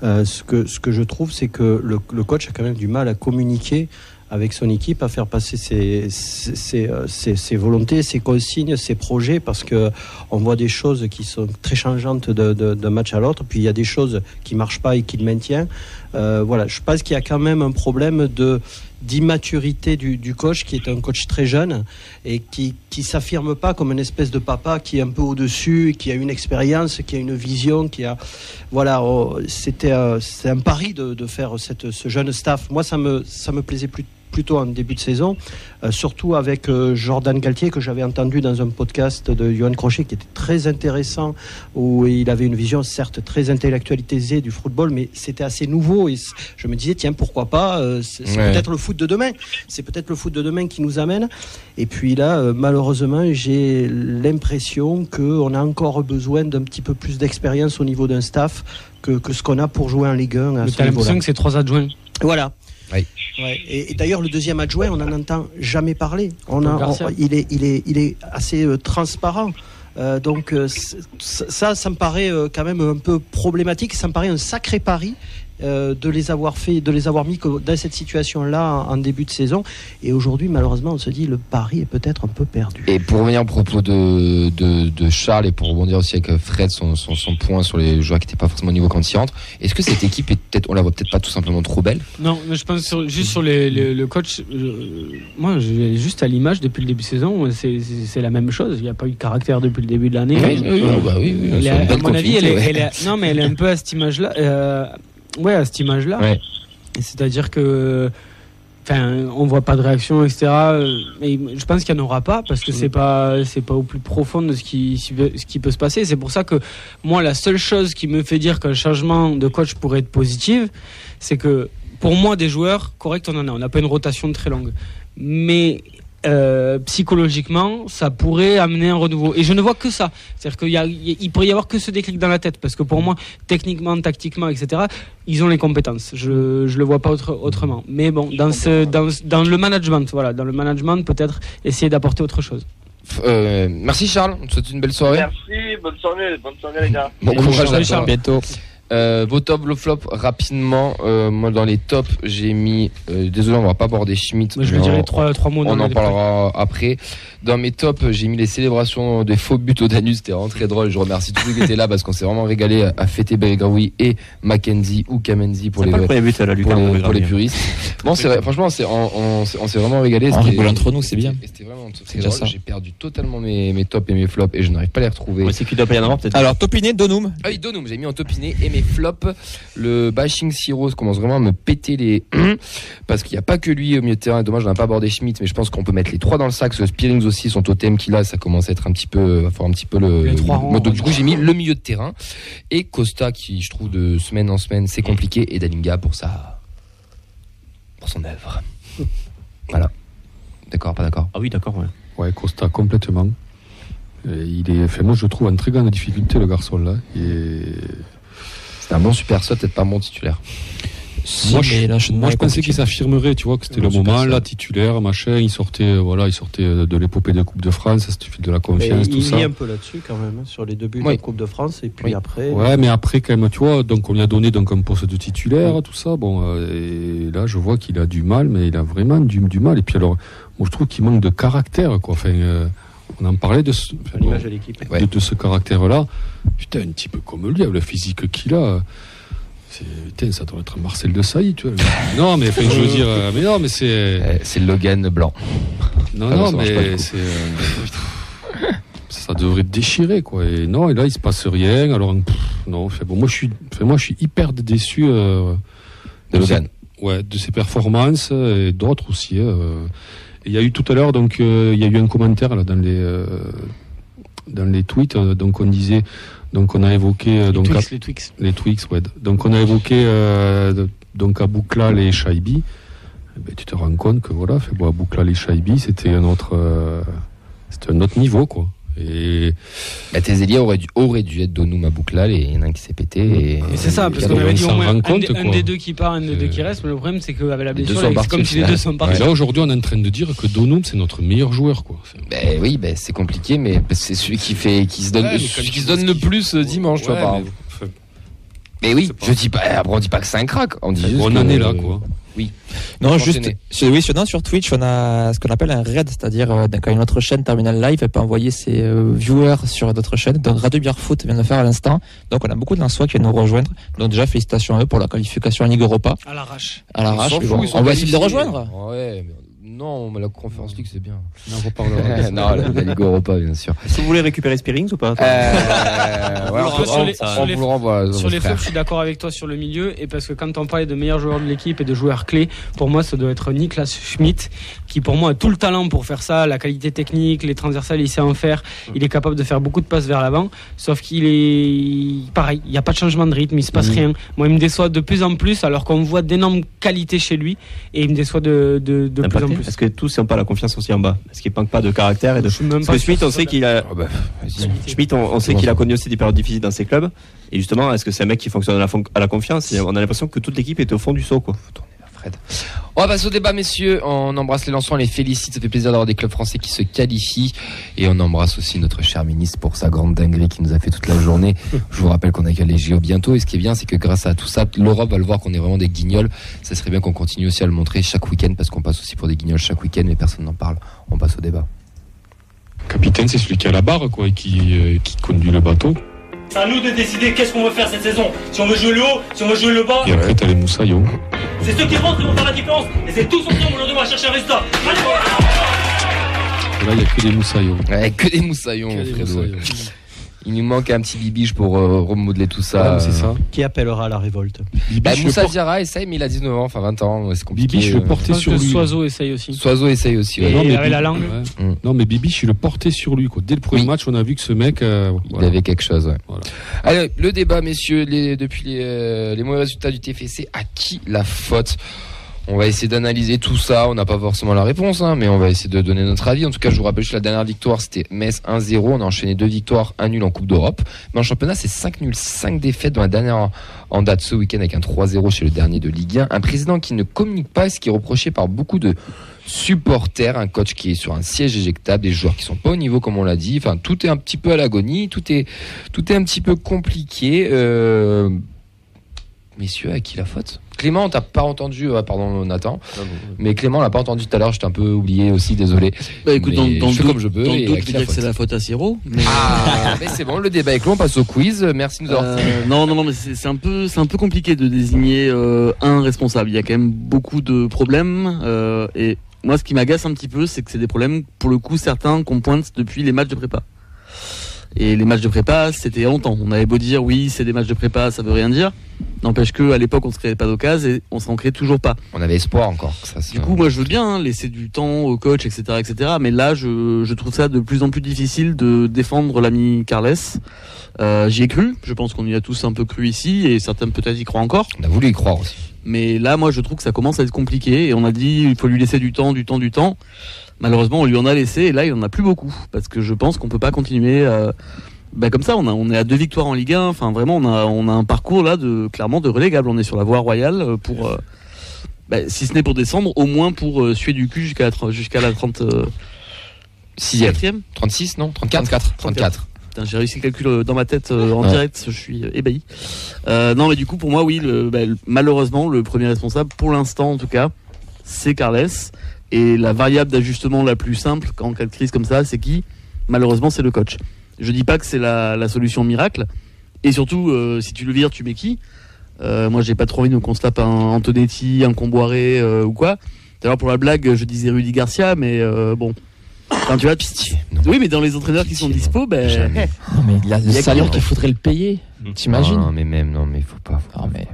Euh, ce, que, ce que je trouve, c'est que le, le coach a quand même du mal à communiquer avec son équipe, à faire passer ses, ses, ses, euh, volontés, ses consignes, ses projets, parce que on voit des choses qui sont très changeantes de- de- d'un match à l'autre, puis il y a des choses qui marchent pas et qui le maintiennent. Euh, voilà, je pense qu'il y a quand même un problème de d'immaturité du, coach, qui est un coach très jeune et qui qui s'affirme pas comme une espèce de papa qui est un peu au-dessus, qui a une expérience, qui a une vision, qui a voilà, oh, c'était euh, un pari de, de faire cette, ce jeune staff. Moi, ça me ça me plaisait plus plutôt en début de saison, euh, surtout avec euh, Jordan Galtier que j'avais entendu dans un podcast de Johan Crochet qui était très intéressant, où il avait une vision certes très intellectualisée du football, mais c'était assez nouveau et je me disais tiens pourquoi pas, euh, c'est Ouais. peut-être le foot de demain, c'est peut-être le foot de demain qui nous amène. Et puis là, euh, malheureusement, j'ai l'impression qu'on a encore besoin d'un petit peu plus d'expérience au niveau d'un staff que, que ce qu'on a pour jouer en Ligue 1 à Mais t'as l'impression que c'est trois adjoints? Voilà. Oui. Ouais. Et, et d'ailleurs, le deuxième adjoint, on n'en entend jamais parler. On a, Paul Garcia. on- il, est, il, est, il est assez euh, transparent. Euh, donc euh, ça, ça me paraît euh, quand même un peu problématique. Ça me paraît un sacré pari euh, de les avoir fait, de les avoir mis dans cette situation-là en, en début de saison. Et aujourd'hui, malheureusement, on se dit le pari est peut-être un peu perdu. Et pour revenir au propos de, de, de Charles et pour rebondir aussi avec euh, Fred, son, son, son point sur les joueurs qui n'étaient pas forcément au niveau quand il rentre, est-ce que cette équipe est peut-être, on la voit peut-être pas tout simplement trop belle? Non, mais je pense sur- juste sur les, les- le coach. euh, moi, j'ai juste à l'image depuis le début de saison, c'est la même chose. Il n'y a pas eu de caractère depuis le début de l'année. Oui, oui, oui, Euh, bah oui, oui, à mon avis, elle est, elle est- non, mais elle est un peu à cette image-là. euh, ouais, à cette image-là. Ouais. C'est-à-dire que. Enfin, on voit pas de réaction, etc. Mais je pense qu'il n'y en aura pas parce que c'est pas, c'est pas au plus profond de ce qui, ce qui peut se passer. C'est pour ça que moi, la seule chose qui me fait dire qu'un changement de coach pourrait être positif, c'est que pour moi, des joueurs corrects, on en a. On n'a pas une rotation très longue. Mais euh, psychologiquement, ça pourrait amener un renouveau. Et je ne vois que ça. C'est-à-dire qu'il pourrait y avoir que ce déclic dans la tête. Parce que pour moi, techniquement, tactiquement, etc., ils ont les compétences. Je ne le vois pas autre- autrement. Mais bon, dans, ce, dans, dans le management, voilà, dans le management, peut-être essayer d'apporter autre chose. Euh, merci Charles, on te souhaite une belle soirée. Merci, bonne soirée, bonne soirée les gars. Bon courage à. Bientôt. Euh, vos top, vos flop rapidement. Euh, moi dans les tops, j'ai mis. euh, désolé, on va pas aborder Schmidt. Moi, je vais dire les trois, trois mots. On en parlera après. Dans mes tops, j'ai mis les célébrations des faux buts au Danus. C'était vraiment très drôle. Je remercie tous ceux qui étaient là parce qu'on s'est vraiment régalé à- à fêter Belgraoui et Mackenzie ou Kamenzi pour C'est les, pas le premier but à la pour les, pour les puristes. Non, c'est vrai. Franchement, c'est, on, on, s'est- on s'est vraiment régalé. On C'était- rigole entre nous, c'est bien. C'était vraiment très drôle. J'ai perdu totalement mes, mes tops et mes flops et je n'arrive pas à les retrouver. C'est qu'il doit en peut-être. Alors, Topiné, Donum. Ah oui, Donum, j'ai mis en topiné et mes flops. Le bashing Sirose commence vraiment à me péter les. parce qu'il n'y a pas que lui au milieu de terrain. Dommage, on n'a pas abordé Schmidt, mais je pense qu'on peut mettre les trois dans le sac. Ce Spearings aussi, son totem qu'il a, ça commence à être un petit peu. va faire un petit peu le. Les trois le- rangs, donc, du coup, j'ai mis le milieu de terrain. Et Costa, qui je trouve de semaine en semaine, c'est compliqué. Et Dalinga pour sa. pour son œuvre. voilà. D'accord, pas d'accord? Ah oui, d'accord. Ouais. Ouais, Costa, complètement. Et il est, fait, moi, je le trouve en très grande difficulté, le garçon là. Et C'était un bon super sub, peut-être pas un bon titulaire. Si, moi, je, l'enchaînement moi, est je pensais qu'il s'affirmerait, tu vois, que c'était le moment, ça. là, titulaire, machin. Il sortait, euh, voilà, il sortait euh, de l'épopée de Coupe de France, ça c'était de la Mais confiance, tout il ça. lit un peu là-dessus quand même, hein, sur les deux buts Oui. de Coupe de France. Et puis Oui. après, Ouais, mais après, quand même, tu vois, donc on lui a donné donc un poste de titulaire, tout ça. Bon, euh, et là, je vois qu'il a du mal, mais il a vraiment du, du mal. Et puis alors, moi, je trouve qu'il manque de caractère, quoi. Enfin, euh, on en parlait de ce. Ouais. de, de caractère-là. Putain, un petit peu comme lui, avec le physique qu'il a. C'est, putain, ça doit être Marcel de Sailly, tu vois. non, mais enfin, je veux dire, euh, mais non, mais c'est, Euh, C'est Logan blanc. non, Ah non, mais c'est, euh, ça devrait déchirer, quoi. Et non, et là, il se passe rien. Alors, pff, non, fait, bon, moi, je suis, fait, moi, je suis hyper déçu euh, De Logan. ses- ouais, de ses performances et d'autres aussi. Il y a eu tout à l'heure, donc, euh, il y a eu un commentaire là dans les, euh, dans les tweets. euh, donc, on disait, donc, on a évoqué, Les donc, Twix, les Twix. les Twix, ouais. Donc on a évoqué donc à Bouklal et Shaibi. Eh ben, tu te rends compte que voilà, fait bon, à Bouklal et Shaibi, c'était un autre, c'était un autre niveau quoi. Et La Tézélia aurait dû, aurait dû être Donum à Bouklal et il y en a un qui s'est pété. Et, Et c'est ça, parce on qu'on avait dit au moins un, compte, des- un des deux qui part, un des deux qui Euh, reste. Mais le problème, c'est qu'avec la blessure, c'est comme si les deux sont partis. là aujourd'hui, on est en train de dire que Donum c'est notre meilleur joueur quoi. Ben oui, ben c'est compliqué, mais c'est celui qui fait, qui se donne, Ouais, celui qui se donne le plus euh, dimanche, tu vois. ouais, par mais, oui, je dis pas, après, on dit pas que c'est un crack. On dit juste on en est là quoi. Non, Faut juste, sur, oui, sur, non, sur Twitch, on a ce qu'on appelle un raid, c'est-à-dire euh, quand une autre chaîne Terminal Live, elle peut envoyer ses euh, viewers sur d'autres chaînes. Donc Radio Bière Foot vient de le faire à l'instant. Donc on a beaucoup de Lensois qui viennent nous rejoindre. Donc déjà félicitations à eux pour la qualification en Ligue Europa À l'arrache. à l'arrache. Bon, on va essayer de les rejoindre. Ouais, mais non, mais la Conference League c'est bien. On en reparlera. non, la, la Ligue Europa, bien sûr. Est-ce que vous voulez récérer Spearings ou pas Euh, ouais, on, Sur on- les- on sur les- vous le renvoie. Sur les frère. flops, je suis d'accord avec toi sur le milieu. Et parce que quand on parlait de meilleurs joueurs de l'équipe et de joueurs clés, pour moi, ça doit être Niklas Schmidt, qui pour moi a tout le talent pour faire ça, la qualité technique, les transversales, il sait en faire. Il est capable de faire beaucoup de passes vers l'avant. Sauf qu'il est pareil, il n'y a pas de changement de rythme, il se passe Mhm. rien. Moi, il me déçoit de plus en plus, alors qu'on voit d'énormes qualités chez lui. Et il me déçoit de, de, de plus en plus. Parce que tous n'ont pas la confiance aussi en bas? Parce qu'il manque pas de caractère et de. Parce que que on sait qu'il a. Bah, vas-y. Schmidt, on, on sait Comment qu'il ça a connu aussi des périodes difficiles dans ses clubs. Et justement, est-ce que c'est un mec qui fonctionne à la, fon- à la confiance? Et On a l'impression que toute l'équipe est au fond du saut, quoi. Fred. On va passer au débat, messieurs. On embrasse les lanceurs, on les félicite. Ça fait plaisir d'avoir des clubs français qui se qualifient. Et on embrasse aussi notre cher ministre pour sa grande dinguerie qui nous a fait toute la journée. Je vous rappelle qu'on a les JO bientôt. Et ce qui est bien, c'est que grâce à tout ça, l'Europe va le voir qu'on est vraiment des guignols. Ça serait bien qu'on continue aussi à le montrer chaque week-end parce qu'on passe aussi pour des guignols chaque week-end, mais personne n'en parle. On passe au débat. Capitaine, c'est celui qui a la barre, quoi, et qui, euh, qui conduit le bateau. C'est à nous de décider qu'est-ce qu'on veut faire cette saison. Si on veut jouer le haut, si on veut jouer le bas. Et après, t'as les moussaillons. C'est ceux qui rentrent qui vont faire la différence. Et c'est tous ensemble aujourd'hui, on va chercher un résultat. Allez Et là, il n'y a que des moussaillons. Ouais, que des moussaillons, Que des Fredo. moussaillons. Il nous manque un petit bibiche pour euh, remodeler tout ça. Ouais, c'est ça. Qui appellera la révolte Bah, Bibiche, Moussa le por- Diarra essaye, mais il a 19 ans, enfin 20 ans, c'est compliqué. Bibiche, le Euh, porter sur lui. Soiseau essaye aussi. Soiseau essaye aussi. ouais. Et Non, il mais avait la langue. ouais. Mm. Non, mais Bibiche, il le portait sur lui. Quoi. Dès le premier Oui. match, on a vu que ce mec. euh, Il avait quelque chose, ouais. Voilà. Allez, le débat, messieurs, les, depuis les, euh, les mauvais résultats du TFC, à qui la faute? On va essayer d'analyser tout ça. On n'a pas forcément la réponse, hein, mais on va essayer de donner notre avis. En tout cas, je vous rappelle juste la dernière victoire, c'était Metz 1-0. On a enchaîné deux victoires, un nul en Coupe d'Europe. Mais en championnat, c'est 5 nuls, 5 défaites dans la dernière en date ce week-end avec un 3-0 chez le dernier de Ligue 1. Un président qui ne communique pas, ce qui est reproché par beaucoup de supporters, un coach qui est sur un siège éjectable, des joueurs qui sont pas au niveau comme on l'a dit. Enfin, tout est un petit peu à l'agonie, tout est tout est un petit peu compliqué. Euh... Messieurs, à qui la faute? Clément, on t'a pas entendu, euh, pardon Nathan, mais Clément on l'a pas entendu tout à l'heure, je t'ai un peu oublié aussi, désolé. Bah écoute, Mais dans, dans je fais doute, comme je peux dans et doute, la dire que c'est la faute à Siro. mais- Ah, mais c'est bon, le débat est clos, on passe au quiz. Merci de nous avoir Euh, non, non, non, mais c'est c'est un peu, c'est un peu compliqué de désigner euh, un responsable. Il y a quand même beaucoup de problèmes. euh, et moi, ce qui m'agace un petit peu, c'est que c'est des problèmes, pour le coup, certains qu'on pointe depuis les matchs de prépa. Et les matchs de prépa, c'était longtemps. On avait beau dire oui, c'est des matchs de prépa, ça veut rien dire. N'empêche que à l'époque, on se créait pas d'occasion et on s'en crée toujours pas. On avait espoir encore. Ça, Du coup, moi, je veux bien hein, laisser du temps au coach, etc., etc. Mais là, je, je trouve ça de plus en plus difficile de défendre l'ami Carles. Euh, J'y ai cru. Je pense qu'on y a tous un peu cru ici, et certains peut-être y croient encore. On a voulu y croire aussi. Mais là, moi, je trouve que ça commence à être compliqué. Et on a dit, il faut lui laisser du temps, du temps, du temps. Malheureusement, on lui en a laissé, et là, il en a plus beaucoup, parce que je pense qu'on peut pas continuer. euh, bah, comme ça, on, a, on est à deux victoires en Ligue 1. Enfin, vraiment, on a, on a un parcours là de clairement de relégable. On est sur la voie royale euh, pour, euh, bah, si ce n'est pour descendre, au moins pour euh, suer du cul jusqu'à la, tr- jusqu'à la 30 euh, 6 quatrième 36, non? 34 34. Putain, j'ai réussi le calcul euh, dans ma tête euh, en Ouais. direct, je suis euh, ébahi. Euh, non, mais du coup, pour moi, oui, le, bah, malheureusement, le premier responsable, pour l'instant en tout cas, c'est Carles. Et la variable d'ajustement la plus simple en cas de crise comme ça, c'est qui? Malheureusement, c'est le coach. Je dis pas que c'est la, la solution miracle. Et surtout, euh, si tu le vires, tu mets qui? Moi, j'ai pas trop envie de qu'on se tape un Antonetti, un Comboiré ou quoi. D'ailleurs, pour la blague, je disais Rudy Garcia, mais bon. Enfin, tu vois, Pitié. Non. oui, mais dans les entraîneurs qui sont dispo, ben. Jamais. Non, mais il y a le Il y a salaire qui, qu'il faudrait le payer. T'imagines Non, mais même, non, mais faut pas. faut pas. mais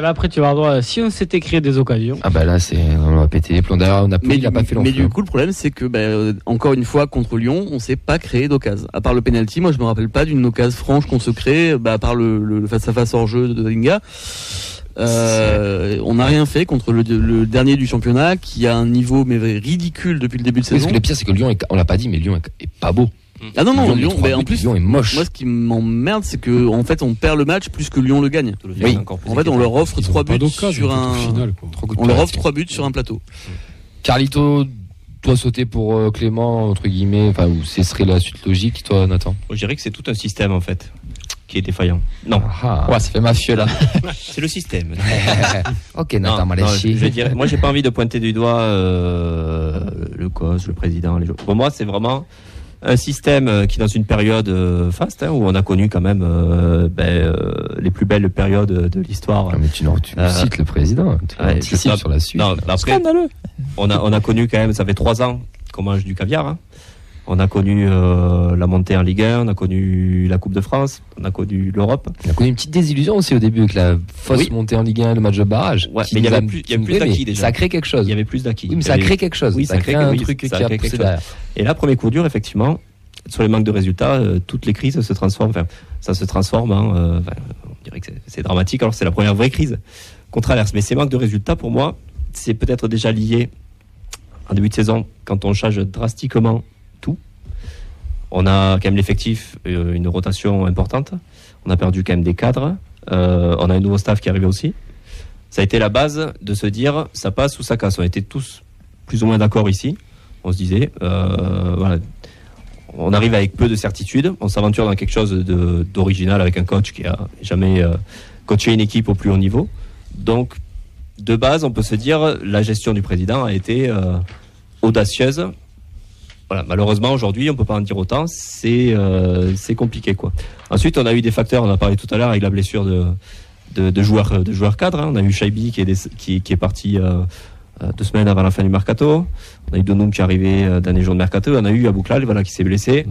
Là, après, tu vas avoir droit. Si on s'était créé des occasions, Ah bah là, c'est, on va péter les plombs. D'ailleurs, on a Mais, il a pas fait long mais du coup, le problème, c'est que, ben, euh, encore une fois, contre Lyon, on s'est pas créé d'occasion. À part le penalty, moi, je me rappelle pas d'une occasion franche qu'on se crée, bah, à part le, le, le face-à-face hors jeu de Linga. Euh, on n'a rien fait contre le, le dernier du championnat qui a un niveau mais ridicule depuis le début de Oui, parce saison. que le pire, c'est que Lyon, est- on l'a pas dit, mais Lyon est, est pas beau. Ah non non, Lyon, ben, en plus, Lyon est moche. moi ce qui m'emmerde, c'est que en fait, on perd le match plus que Lyon le gagne. Oui. En fait, on leur offre trois buts sur un, final, quoi. Trois coups de on leur offre trois buts sur un plateau. Carlito, toi sauter pour euh, Clément, entre guillemets, enfin, ou ce serait la suite logique, toi, Nathan? Je dirais que c'est tout un système en fait qui est défaillant. Non, Ah. ouais, ça fait mafieux là. c'est le système. ok, Non, Nathan non, Maléchi. je, je dirais- moi, j'ai pas envie de pointer du doigt euh, le coach, le président. Les. Pour moi, c'est vraiment un système euh, qui, dans une période euh, faste, hein, où on a connu quand même euh, ben, euh, les plus belles périodes de l'histoire. Ah, mais tu, nous- tu Euh, cites le président. Tu ouais, je- sur la suite. Non, après, on a, on a connu quand même, ça fait trois ans qu'on mange du caviar. hein. On a connu euh, la montée en Ligue 1, on a connu la Coupe de France, on a connu l'Europe. On a connu une petite désillusion aussi au début avec la fausse Oui. montée en Ligue 1, le match de barrage. Ouais, mais il y avait plus- plus d'acquis, déjà. Ça a créé quelque chose. Il y avait plus d'acquis. Oui, mais ça a créé quelque chose. Oui, ça a créé un oui, truc ça qui a poussé derrière. Et là, premier coup dur, effectivement, sur les manques de résultats, euh, toutes les crises se transforment. Enfin, ça se transforme. hein, euh, enfin, on dirait que c'est- dramatique. Alors, c'est la première vraie crise qu'on traverse. Mais ces manques de résultats, pour moi, c'est peut-être déjà lié en début de saison, quand on change drastiquement. On a quand même l'effectif, euh, une rotation importante. On a perdu quand même des cadres. Euh, on a un nouveau staff qui est arrivé aussi. ça a été la base de se dire ça passe ou ça casse. On était tous plus ou moins d'accord ici. On se disait, euh, voilà, on arrive avec peu de certitude, on s'aventure dans quelque chose d'original avec un coach qui a jamais coaché une équipe au plus haut niveau. Donc, de base, on peut se dire la gestion du président a été audacieuse. Voilà, malheureusement aujourd'hui, on peut pas en dire autant. C'est euh, c'est compliqué quoi. Ensuite, on a eu des facteurs. On a parlé tout à l'heure avec la blessure de de, de joueurs de joueurs cadres. hein. On a eu Shaibi qui est qui, est parti euh, euh, deux semaines avant la fin du mercato. On a eu Donoum qui est arrivé euh, dernier jour de mercato. On a eu Abouklal voilà qui s'est blessé.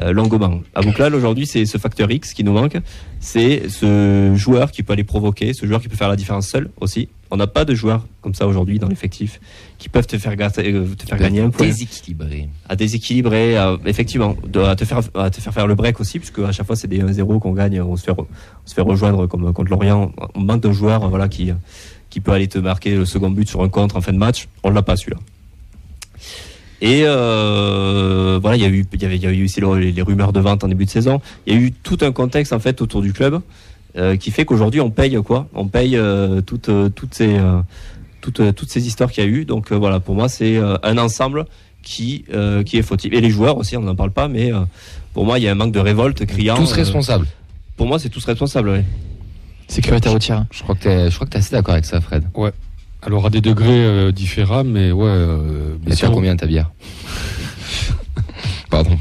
Euh, Longoban. Abouklal aujourd'hui, c'est ce facteur X qui nous manque. C'est ce joueur qui peut aller provoquer, ce joueur qui peut faire la différence seul aussi. On n'a pas de joueurs comme ça aujourd'hui dans l'effectif qui peuvent te faire, euh, te faire gagner un point Déséquilibré. à déséquilibrer, à- effectivement, de- à te faire à te faire faire le break aussi, puisque à chaque fois c'est des 1-0 qu'on gagne, on se fait on se fait rejoindre comme contre Lorient. On manque d'un joueur, voilà, qui qui peut aller te marquer le second but sur un contre en fin de match. On l'a pas celui-là. Et euh, voilà, il y a eu il y avait il y a eu aussi le- les, les rumeurs de vente en début de saison. Il y a eu tout un contexte en fait autour du club euh, qui fait qu'aujourd'hui on paye quoi On paye euh, toutes euh, toutes ces euh, toutes euh, toutes ces histoires qu'il y a eu. Donc euh, voilà, pour moi c'est euh, un ensemble qui euh, qui est fautif. Et les joueurs aussi, on n'en parle pas, mais euh, pour moi il y a un manque de révolte criant. Tous euh, responsables. pour moi c'est tous responsables. oui. Sécurité routière. Je crois que t'es, je crois que t'es assez d'accord avec ça, Fred. Ouais. Alors à des degrés euh, différents, mais ouais. Euh, tu as sûr. combien ta bière Pardon.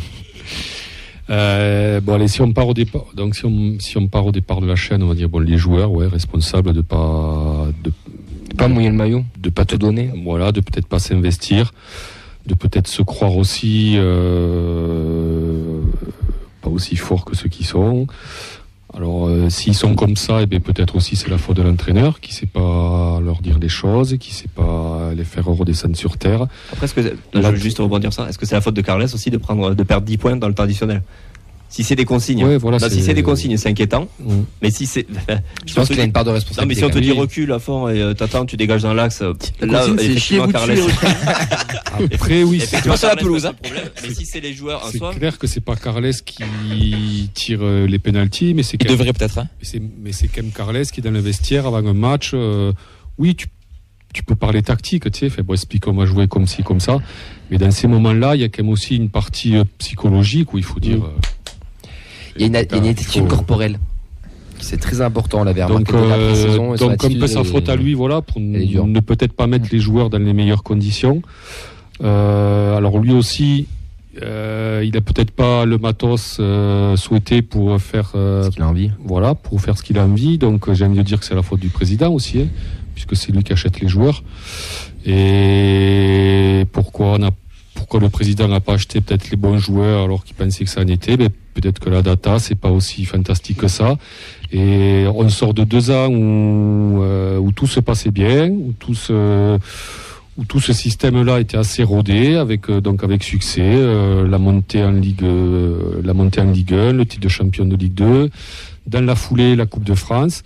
Euh, bon allez, si on part au départ, donc si on, si on part au départ de la chaîne, on va dire bon les joueurs, ouais, responsables de pas de Pas mouiller le maillot, de pas te donner? voilà, de peut-être pas s'investir, de peut-être se croire aussi euh, pas aussi forts que ceux qui sont. Alors euh, s'ils sont comme ça, et bien peut-être aussi c'est la faute de l'entraîneur qui sait pas leur dire des choses, qui sait pas les faire redescendre sur terre. Après, est-ce que, là, je veux juste rebondir ça, est-ce que c'est la faute de Carles aussi de prendre, de perdre 10 points dans le temps additionnel Si c'est des consignes, Ouais, voilà, Bah, si c'est- c'est des consignes, c'est inquiétant. Mais si c'est, Je pense qu'il a une part de Non, mais responsabilité. si on te dit recule à fond et euh, t'attends, tu dégages dans l'axe, La là, c'est effectivement, Carles. Après oui, c'est- sur la Carles, pelouse, c'est hein. Mais si c'est les joueurs en c'est soi, clair que c'est pas Carles qui tire euh, les pénalties, mais c'est Il devrait peut-être. hein. Mais c'est, c'est quand même Carles qui est dans le vestiaire avant un match. euh, oui, tu, tu peux parler tactique, tu sais, fait, bon, explique on va jouer comme ci, comme ça. Mais dans ces moments-là, il y a quand même aussi une partie euh, psychologique où il faut dire. Mm. Euh, Il y a une, attitude faut- corporelle. C'est très important, Donc, la euh, pré-saison, et son donc un peu est- faute à lui, voilà, pour ne peut-être pas mettre les joueurs dans les meilleures conditions. Euh, alors lui aussi, euh, il a peut-être pas le matos euh, souhaité pour faire euh, Ce qu'il a envie. voilà, pour faire ce qu'il a envie. Donc euh, j'ai envie de dire que c'est la faute du président aussi, hein, puisque c'est lui qui achète les joueurs. Et pourquoi on a pourquoi le président n'a pas acheté peut-être les bons joueurs alors qu'il pensait que ça en était ben, Peut-être que la data, c'est pas aussi fantastique que ça. Et on sort de deux ans où, euh, où tout se passait bien, où tout où tout ce système-là était assez rodé, avec euh, donc avec succès, euh, la montée en Ligue, euh, la montée en Ligue 1, le titre de champion de Ligue 2, dans la foulée la Coupe de France.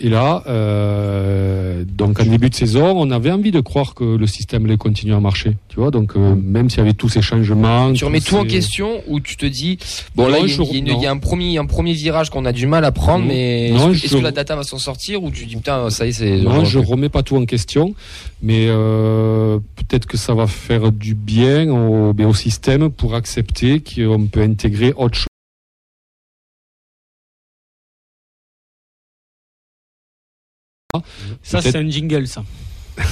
Et là, euh, donc en début de saison, on avait envie de croire que le système allait continuer à marcher, tu vois. Donc euh, même s'il y avait tous ces changements, Tu remets tout en question ou tu te dis bon là il y, a- y y un premier un premier virage qu'on a du mal à prendre Non. mais est-ce que, la data va s'en sortir ou tu dis putain ça y est c'est Non, je remets pas tout en question, mais euh, peut-être que ça va faire du bien au, au système pour accepter qu'on peut intégrer autre chose. Ça, c'est un jingle, ça.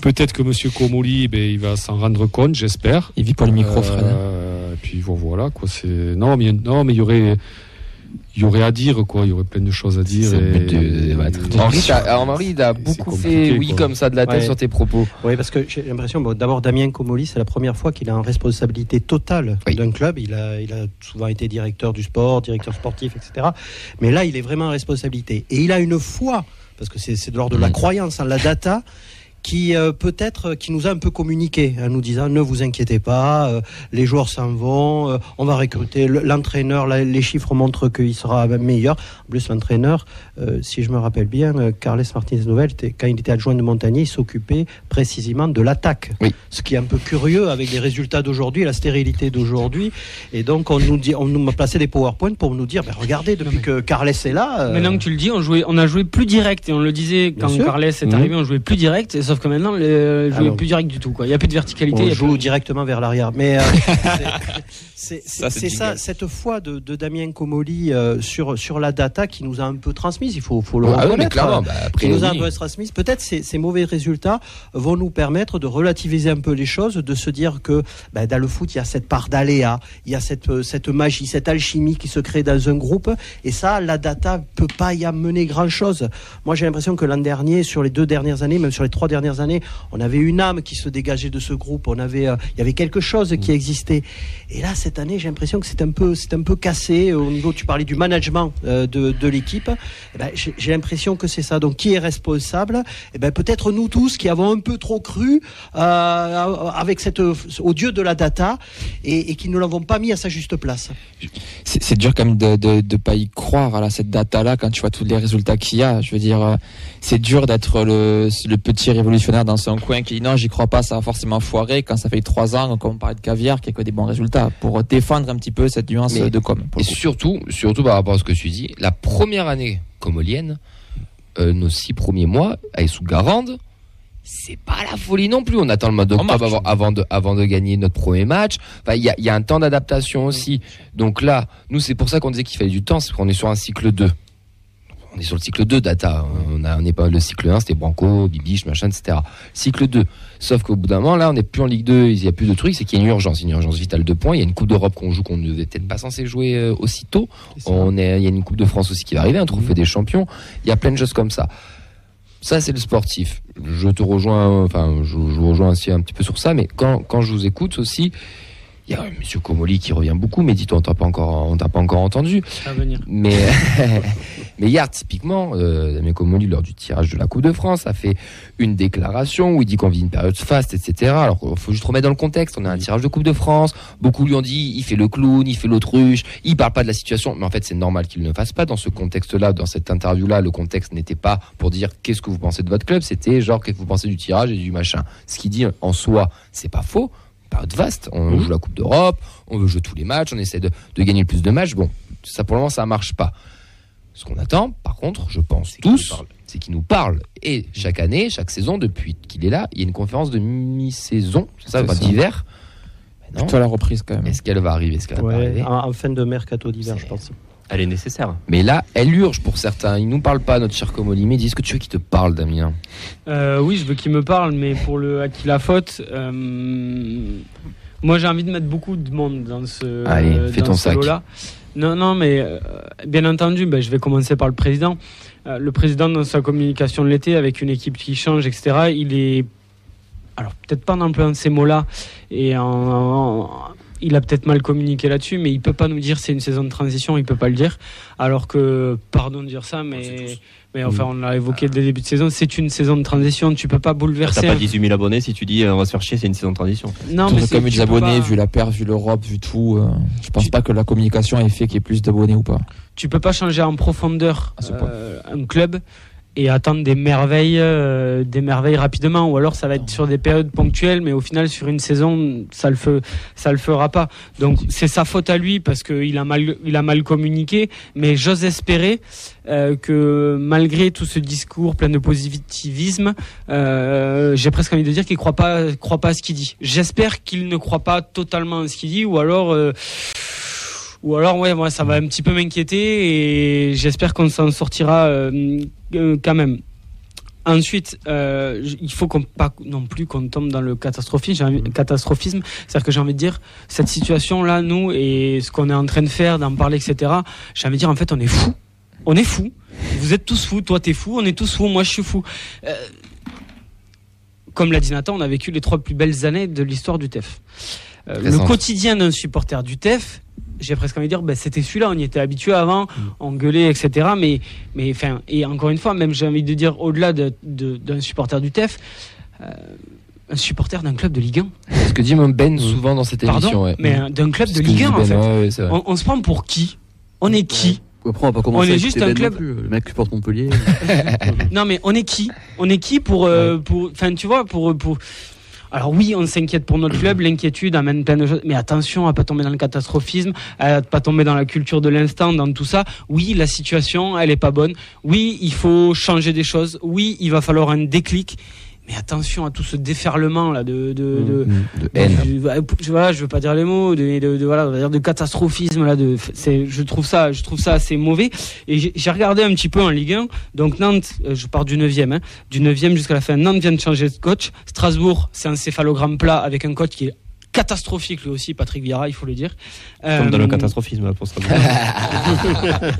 Peut-être que Monsieur Comoli, ben, il va s'en rendre compte, j'espère. Il vit pour le micro, Euh, Fred. et puis bon, voilà quoi. C'est non, mais non, mais il y aurait, il y aurait à dire quoi. Il y aurait plein de choses à dire. Henri, Henri, il a beaucoup fait oui quoi. comme ça de la tête Ouais. sur tes propos. Oui, parce que j'ai l'impression, bon, d'abord, Damien Comoli, c'est la première fois qu'il a une responsabilité totale Oui. d'un club. Il a, il a souvent été directeur du sport, directeur sportif, etc. Mais là, il est vraiment en responsabilité. Et il a une foi, parce que c'est de l'ordre de la Mm. croyance en la data, qui euh, peut-être qui nous a un peu communiqué en nous disant ne vous inquiétez pas, euh, les joueurs s'en vont, euh, on va recruter Le- l'entraîneur, les chiffres montrent qu'il sera meilleur. En plus l'entraîneur, euh, si je me rappelle bien, euh, Carles Martinez Novel, était- quand il était adjoint de Montagnier, il s'occupait précisément de l'attaque. Ce qui est un peu curieux avec les résultats d'aujourd'hui, la stérilité d'aujourd'hui. Et donc on nous dit, on nous a placé des PowerPoint pour nous dire, ben, regardez depuis que Carles est là. euh, Maintenant que tu le dis, on, jouait, on a joué plus direct et on le disait quand. Carles est Mhm. arrivé, on jouait plus direct. Et sauf que maintenant, le, jouait Alors, plus direct du tout. quoi. Il n'y a plus de verticalité. il on a joue plus- directement vers l'arrière. Mais euh, c'est- Ça, cette foi de, de Damien Comoli euh, sur, sur la data qui nous a un peu transmise, il faut, faut le ah reconnaître. clairement, bah, qui nous a un peu transmise. Peut-être ces, ces mauvais résultats vont nous permettre de relativiser un peu les choses, de se dire que bah, dans le foot, il y a cette part d'aléa, il y a cette, euh, cette magie, cette alchimie qui se crée dans un groupe. Et ça, la data peut pas y amener grand-chose. Moi, j'ai l'impression que l'an dernier, sur les deux dernières années, même sur les trois dernières années, on avait une âme qui se dégageait de ce groupe. On avait, euh, il y avait quelque chose qui existait. Et là, cette année, j'ai l'impression que c'est un peu, c'est un peu cassé au niveau. Tu parlais du management euh, de, de l'équipe. Eh ben, j'ai l'impression que c'est ça. Donc, qui est responsable? Eh ben, peut-être nous tous qui avons un peu trop cru euh, avec cette, au dieu de la data et, et qui ne l'avons pas mis à sa juste place. c'est dur quand même de de, de pas y croire à cette data là quand tu vois tous les résultats qu'il y a je veux dire euh, c'est dur d'être le, le petit révolutionnaire dans son coin qui dit non j'y crois pas ça va forcément foirer quand ça fait trois ans comme on parlait de caviar qui a que des bons résultats pour défendre un petit peu cette nuance Mais- de com Et surtout, surtout par rapport à ce que tu dis, la première année comolienne, euh, nos six premiers mois, avec sous Garande, c'est pas la folie non plus. On attend le mois d'octobre avant, avant de, avant de gagner notre premier match. Enfin, il y a, il y a un temps d'adaptation aussi. Donc là, nous, c'est pour ça qu'on disait qu'il fallait du temps, c'est qu'on est sur un cycle 2. On est sur le cycle 2 data. On a- on pas le cycle 1, c'était Branco, Bibiche, machin, etc. Cycle 2. Sauf qu'au bout d'un moment, là, on n'est plus en Ligue 2, il n'y a plus de trucs, c'est qu'il y a une urgence, une urgence vitale de points. Il y a une Coupe d'Europe qu'on joue qu'on ne devait peut-être pas censé jouer euh, aussitôt. On est, il y a une Coupe de France aussi qui va arriver, un trophée des champions. Il y a plein de choses comme ça. Ça, c'est le sportif. Je te rejoins, enfin, je, je vous rejoins aussi un petit peu sur ça, mais quand, quand je vous écoute aussi, il y a Monsieur Comoli qui revient beaucoup, mais dis-toi, on t'a pas encore, on t'a pas encore entendu. À venir. Mais, mais hier, typiquement, euh, Damien Comoli, lors du tirage de la Coupe de France, a fait une déclaration où il dit qu'on vit une période faste, etc. Alors, il faut juste remettre dans le contexte. On a un tirage de Coupe de France. Beaucoup lui ont dit, il fait le clown, il fait l'autruche, il parle pas de la situation. Mais en fait, c'est normal qu'il ne fasse pas dans ce contexte-là, dans cette interview-là. Le contexte n'était pas pour dire qu'est-ce que vous pensez de votre club? C'était genre, qu'est-ce que vous pensez du tirage et du machin? Ce qu'il dit en soi, c'est pas faux. Période vaste. On joue la Coupe d'Europe, on veut jouer tous les matchs, on essaie de, de gagner le plus de matchs. Bon, ça pour le moment, ça marche pas. Ce qu'on attend, par contre, je pense tous, c'est qu'il nous parle. Et chaque année, chaque saison, depuis qu'il est là, il y a une conférence de mi-saison, c'est ça, C'est pas d'hiver. Mais non. Plutôt à la reprise quand même. Est-ce qu'elle va arriver? Est-ce qu'elle va arriver? en fin de mercato d'hiver, je pense. Elle est nécessaire. Mais là, elle urge pour certains. Il nous parle pas, notre cher Comoli. Mais dis ce que tu veux qu'il te parle, Damien? Euh, oui, je veux qu'il me parle, mais pour le à qui la faute, euh, moi j'ai envie de mettre beaucoup de monde dans ce, Allez, euh, fais dans ton ce sac. lot-là. Non, non, mais euh, bien entendu, ben, je vais commencer par le président. Euh, le président, dans sa communication de l'été, avec une équipe qui change, etc., il est. Alors, peut-être pas en employant ces mots-là, et en, en- il a peut-être mal communiqué là-dessus, mais il peut pas nous dire c'est une saison de transition, il peut pas le dire. Alors que, pardon de dire ça, mais, mais enfin, on l'a évoqué dès le début de saison, c'est une saison de transition, tu peux pas T'as bouleverser. pas un- 18 000 abonnés si tu dis euh, on va se faire chier, c'est une saison de transition. Non, mais comme peux abonnés, pas- vu la perte, vu l'Europe, vu tout, euh, je pense pas que la communication ait fait qu'il y ait plus d'abonnés ou pas. tu peux pas changer en profondeur À ce point. euh, un club et attendre des merveilles, euh, des merveilles rapidement, ou alors ça va être sur des périodes ponctuelles, mais au final sur une saison ça le ça le fera pas. Donc c'est sa faute à lui parce qu'il a mal, il a mal communiqué, mais j'ose espérer euh, que malgré tout ce discours plein de positivisme, euh, j'ai presque envie de dire qu'il croit pas, croit pas à ce qu'il dit. J'espère qu'il ne croit pas totalement à ce qu'il dit, ou alors. euh, ou alors, ouais, moi, ça va un petit peu m'inquiéter et j'espère qu'on s'en sortira euh, quand même. Ensuite, euh, il faut qu'on pas non plus qu'on tombe dans le catastrophisme. c'est-à-dire que j'ai envie de dire cette situation-là, nous et ce qu'on est en train de faire, d'en parler, etc. J'ai envie de dire en fait, on est fou, on est fou. Vous êtes tous fous. Toi, t'es fou. On est tous fous. Moi, je suis fou. Euh, comme l'a dit Nathan, on a vécu les trois plus belles années de l'histoire du TEF. Euh, le quotidien d'un supporter du TEF, j'ai presque envie de dire, ben, c'était celui-là, on y était habitué avant, on gueulait, etc. Mais, mais enfin, et encore une fois, même j'ai envie de dire, au-delà de- de- d'un supporter du TEF, euh, un supporter d'un club de Ligue 1. C'est ce que dit même Ben souvent dans cette Pardon émission. ouais. Mais euh, d'un club de Ligue dit 1 en Ben, fait. ouais, ouais, on, on se prend pour qui? On est qui? Après, on va pas commencer On est à juste un Ben club- plus. Le mec qui porte Montpellier. Non mais on est qui? On est qui pour euh, pour enfin tu vois pour pour alors oui, on s'inquiète pour notre club, l'inquiétude amène plein de choses, mais attention à pas tomber dans le catastrophisme, à pas tomber dans la culture de l'instant, dans tout ça. Oui, la situation, elle est pas bonne. Oui, il faut changer des choses. Oui, il va falloir un déclic. Mais attention à tout ce déferlement là de de, de, De haine. je, je- voilà, je veux pas dire les mots, de, de, de- voilà, de catastrophisme là. De, c'est, je trouve ça, je trouve ça assez mauvais. Et j'ai, regardé un petit peu en Ligue 1. Donc Nantes, euh, je pars du 9e, hein, du 9e jusqu'à la fin. Nantes vient de changer de coach. Strasbourg, c'est un céphalogramme plat avec un coach qui est catastrophique lui aussi, Patrick Vieira, il faut le dire. Comme dans Euh, le catastrophisme, là, pour ça.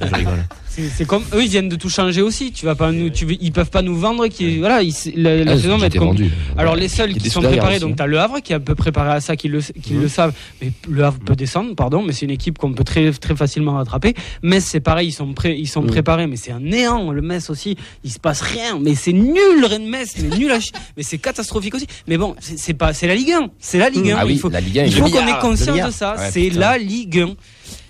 Je rigole. C'est, comme eux, ils viennent de tout changer aussi. Tu vas pas nous, tu, ils peuvent pas nous vendre qui, voilà, ils- la, la Ah, saison va être j'étais com- vendu. Alors les seuls qui sont préparés, donc tu as le Havre qui est un peu préparé à ça, qui le, qui le savent, mais le Havre peut descendre, pardon, mais c'est une équipe qu'on peut très, très facilement rattraper. Metz c'est pareil, ils sont, prêts, ils sont préparés, mais c'est un néant, le Metz aussi, il se passe rien, mais c'est nul le Rennes Metz, mais nul à mais c'est catastrophique aussi. Mais bon, c'est pas, c'est la Ligue 1, c'est la Ligue 1. Ah oui, il faut, la Ligue 1, il il faut est qu'on ait milliard. de ça, Ouais, c'est la Ligue 1.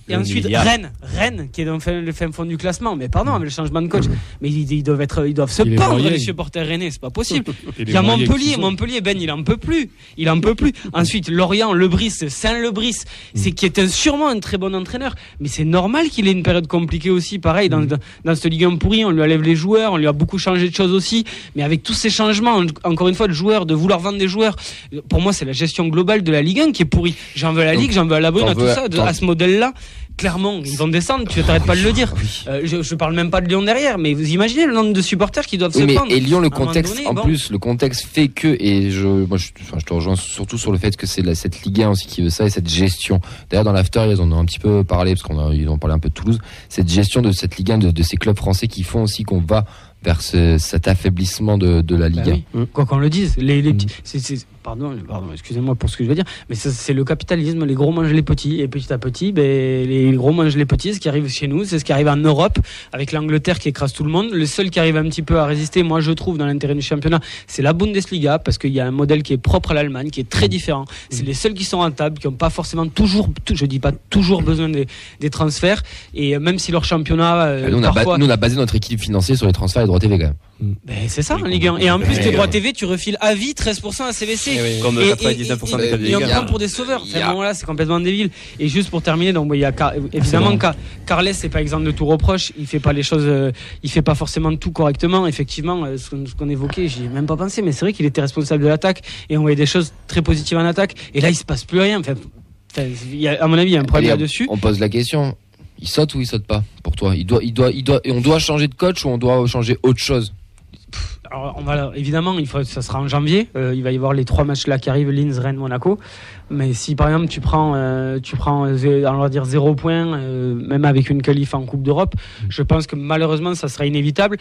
Et ensuite. Rennes, Rennes, qui est dans le fin, fond du classement. Mais pardon, avec le changement de coach, mais ils, ils doivent être, ils doivent se Il pendre les supporters rennais, c'est pas possible. Il y a Montpellier. Montpellier, Ben, il en peut plus. Il en peut plus. Ensuite, Lorient, Lebris, Saint-Lebris, c'est qui est un, sûrement un très bon entraîneur. Mais c'est normal qu'il ait une période compliquée aussi. Pareil, dans, dans, dans cette Ligue 1 pourri, on lui enlève les joueurs, on lui a beaucoup changé de choses aussi. Mais avec tous ces changements, en- encore une fois, de joueurs, de vouloir vendre des joueurs, pour moi, c'est la gestion globale de la Ligue 1 qui est pourrie. J'en veux à la Ligue, j'en veux à la Brune, à tout ça, à ce modèle-là. Clairement, ils vont descendre, tu t'arrêtes pas de le dire. Euh, je, je parle même pas de Lyon derrière, mais vous imaginez le nombre de supporters qui doivent Oui, se mais prendre. et Lyon, le contexte, donné, en bon. plus, le contexte fait que, et je, moi, je, enfin, je te rejoins surtout sur le fait que c'est cette Ligue 1 aussi qui veut ça et cette gestion. D'ailleurs, dans l'after, ils en ont un petit peu parlé, parce qu'on a, ils ont parlé un peu de Toulouse, cette gestion de cette Ligue 1, de, de ces clubs français qui font aussi qu'on va vers ce- cet affaiblissement de, de la Ligue Bah 1. oui. Quoi qu'on le dise, les, les c'est- pardon, pardon, excusez-moi pour ce que je veux dire, mais c'est le capitalisme, les gros mangent les petits, et petit à petit, ben, les gros mangent les petits, ce qui arrive chez nous, c'est ce qui arrive en Europe, avec l'Angleterre qui écrase tout le monde. Le seul qui arrive un petit peu à résister, moi je trouve, dans l'intérêt du championnat, c'est la Bundesliga, parce qu'il y a un modèle qui est propre à l'Allemagne, qui est très différent. C'est les seuls qui sont rentables, qui n'ont pas forcément toujours, je dis pas toujours besoin des, des transferts, et même si leur championnat, euh, nous, on a parfois, nous, on a basé notre équilibre financier sur les transferts et droits TV quand même. Ben, c'est ça, en Ligue 1. Et en plus, tes droits TV, tu refiles à vie 13% à CVC. Comme Et- 99% et- des clubs de et, et on Ligue 1. prend pour des sauveurs. Enfin, bon, là, c'est complètement débile. Et juste pour terminer, donc, il y a Car- évidemment, Car- Carles, c'est pas exemple de tout reproche. Il fait pas les choses, euh, il fait pas forcément tout correctement. Effectivement, euh, ce qu'on évoquait, j'y ai même pas pensé, mais c'est vrai qu'il était responsable de l'attaque et on voyait des choses très positives en attaque. Et là, il se passe plus rien. Enfin, y a- à mon avis, il y a un problème là-dessus. On pose la question. Il saute ou il saute pas pour toi? Il doit, il doit, il doit, et on doit changer de coach ou on doit changer autre chose? Alors, on va, évidemment, ça sera en janvier. Euh, il va y avoir les trois matchs là qui arrivent Linz, Rennes, Monaco. Mais si par exemple tu prends, euh, tu prends, euh, dire zéro point, même avec une qualif en Coupe d'Europe, je pense que malheureusement ça sera inévitable.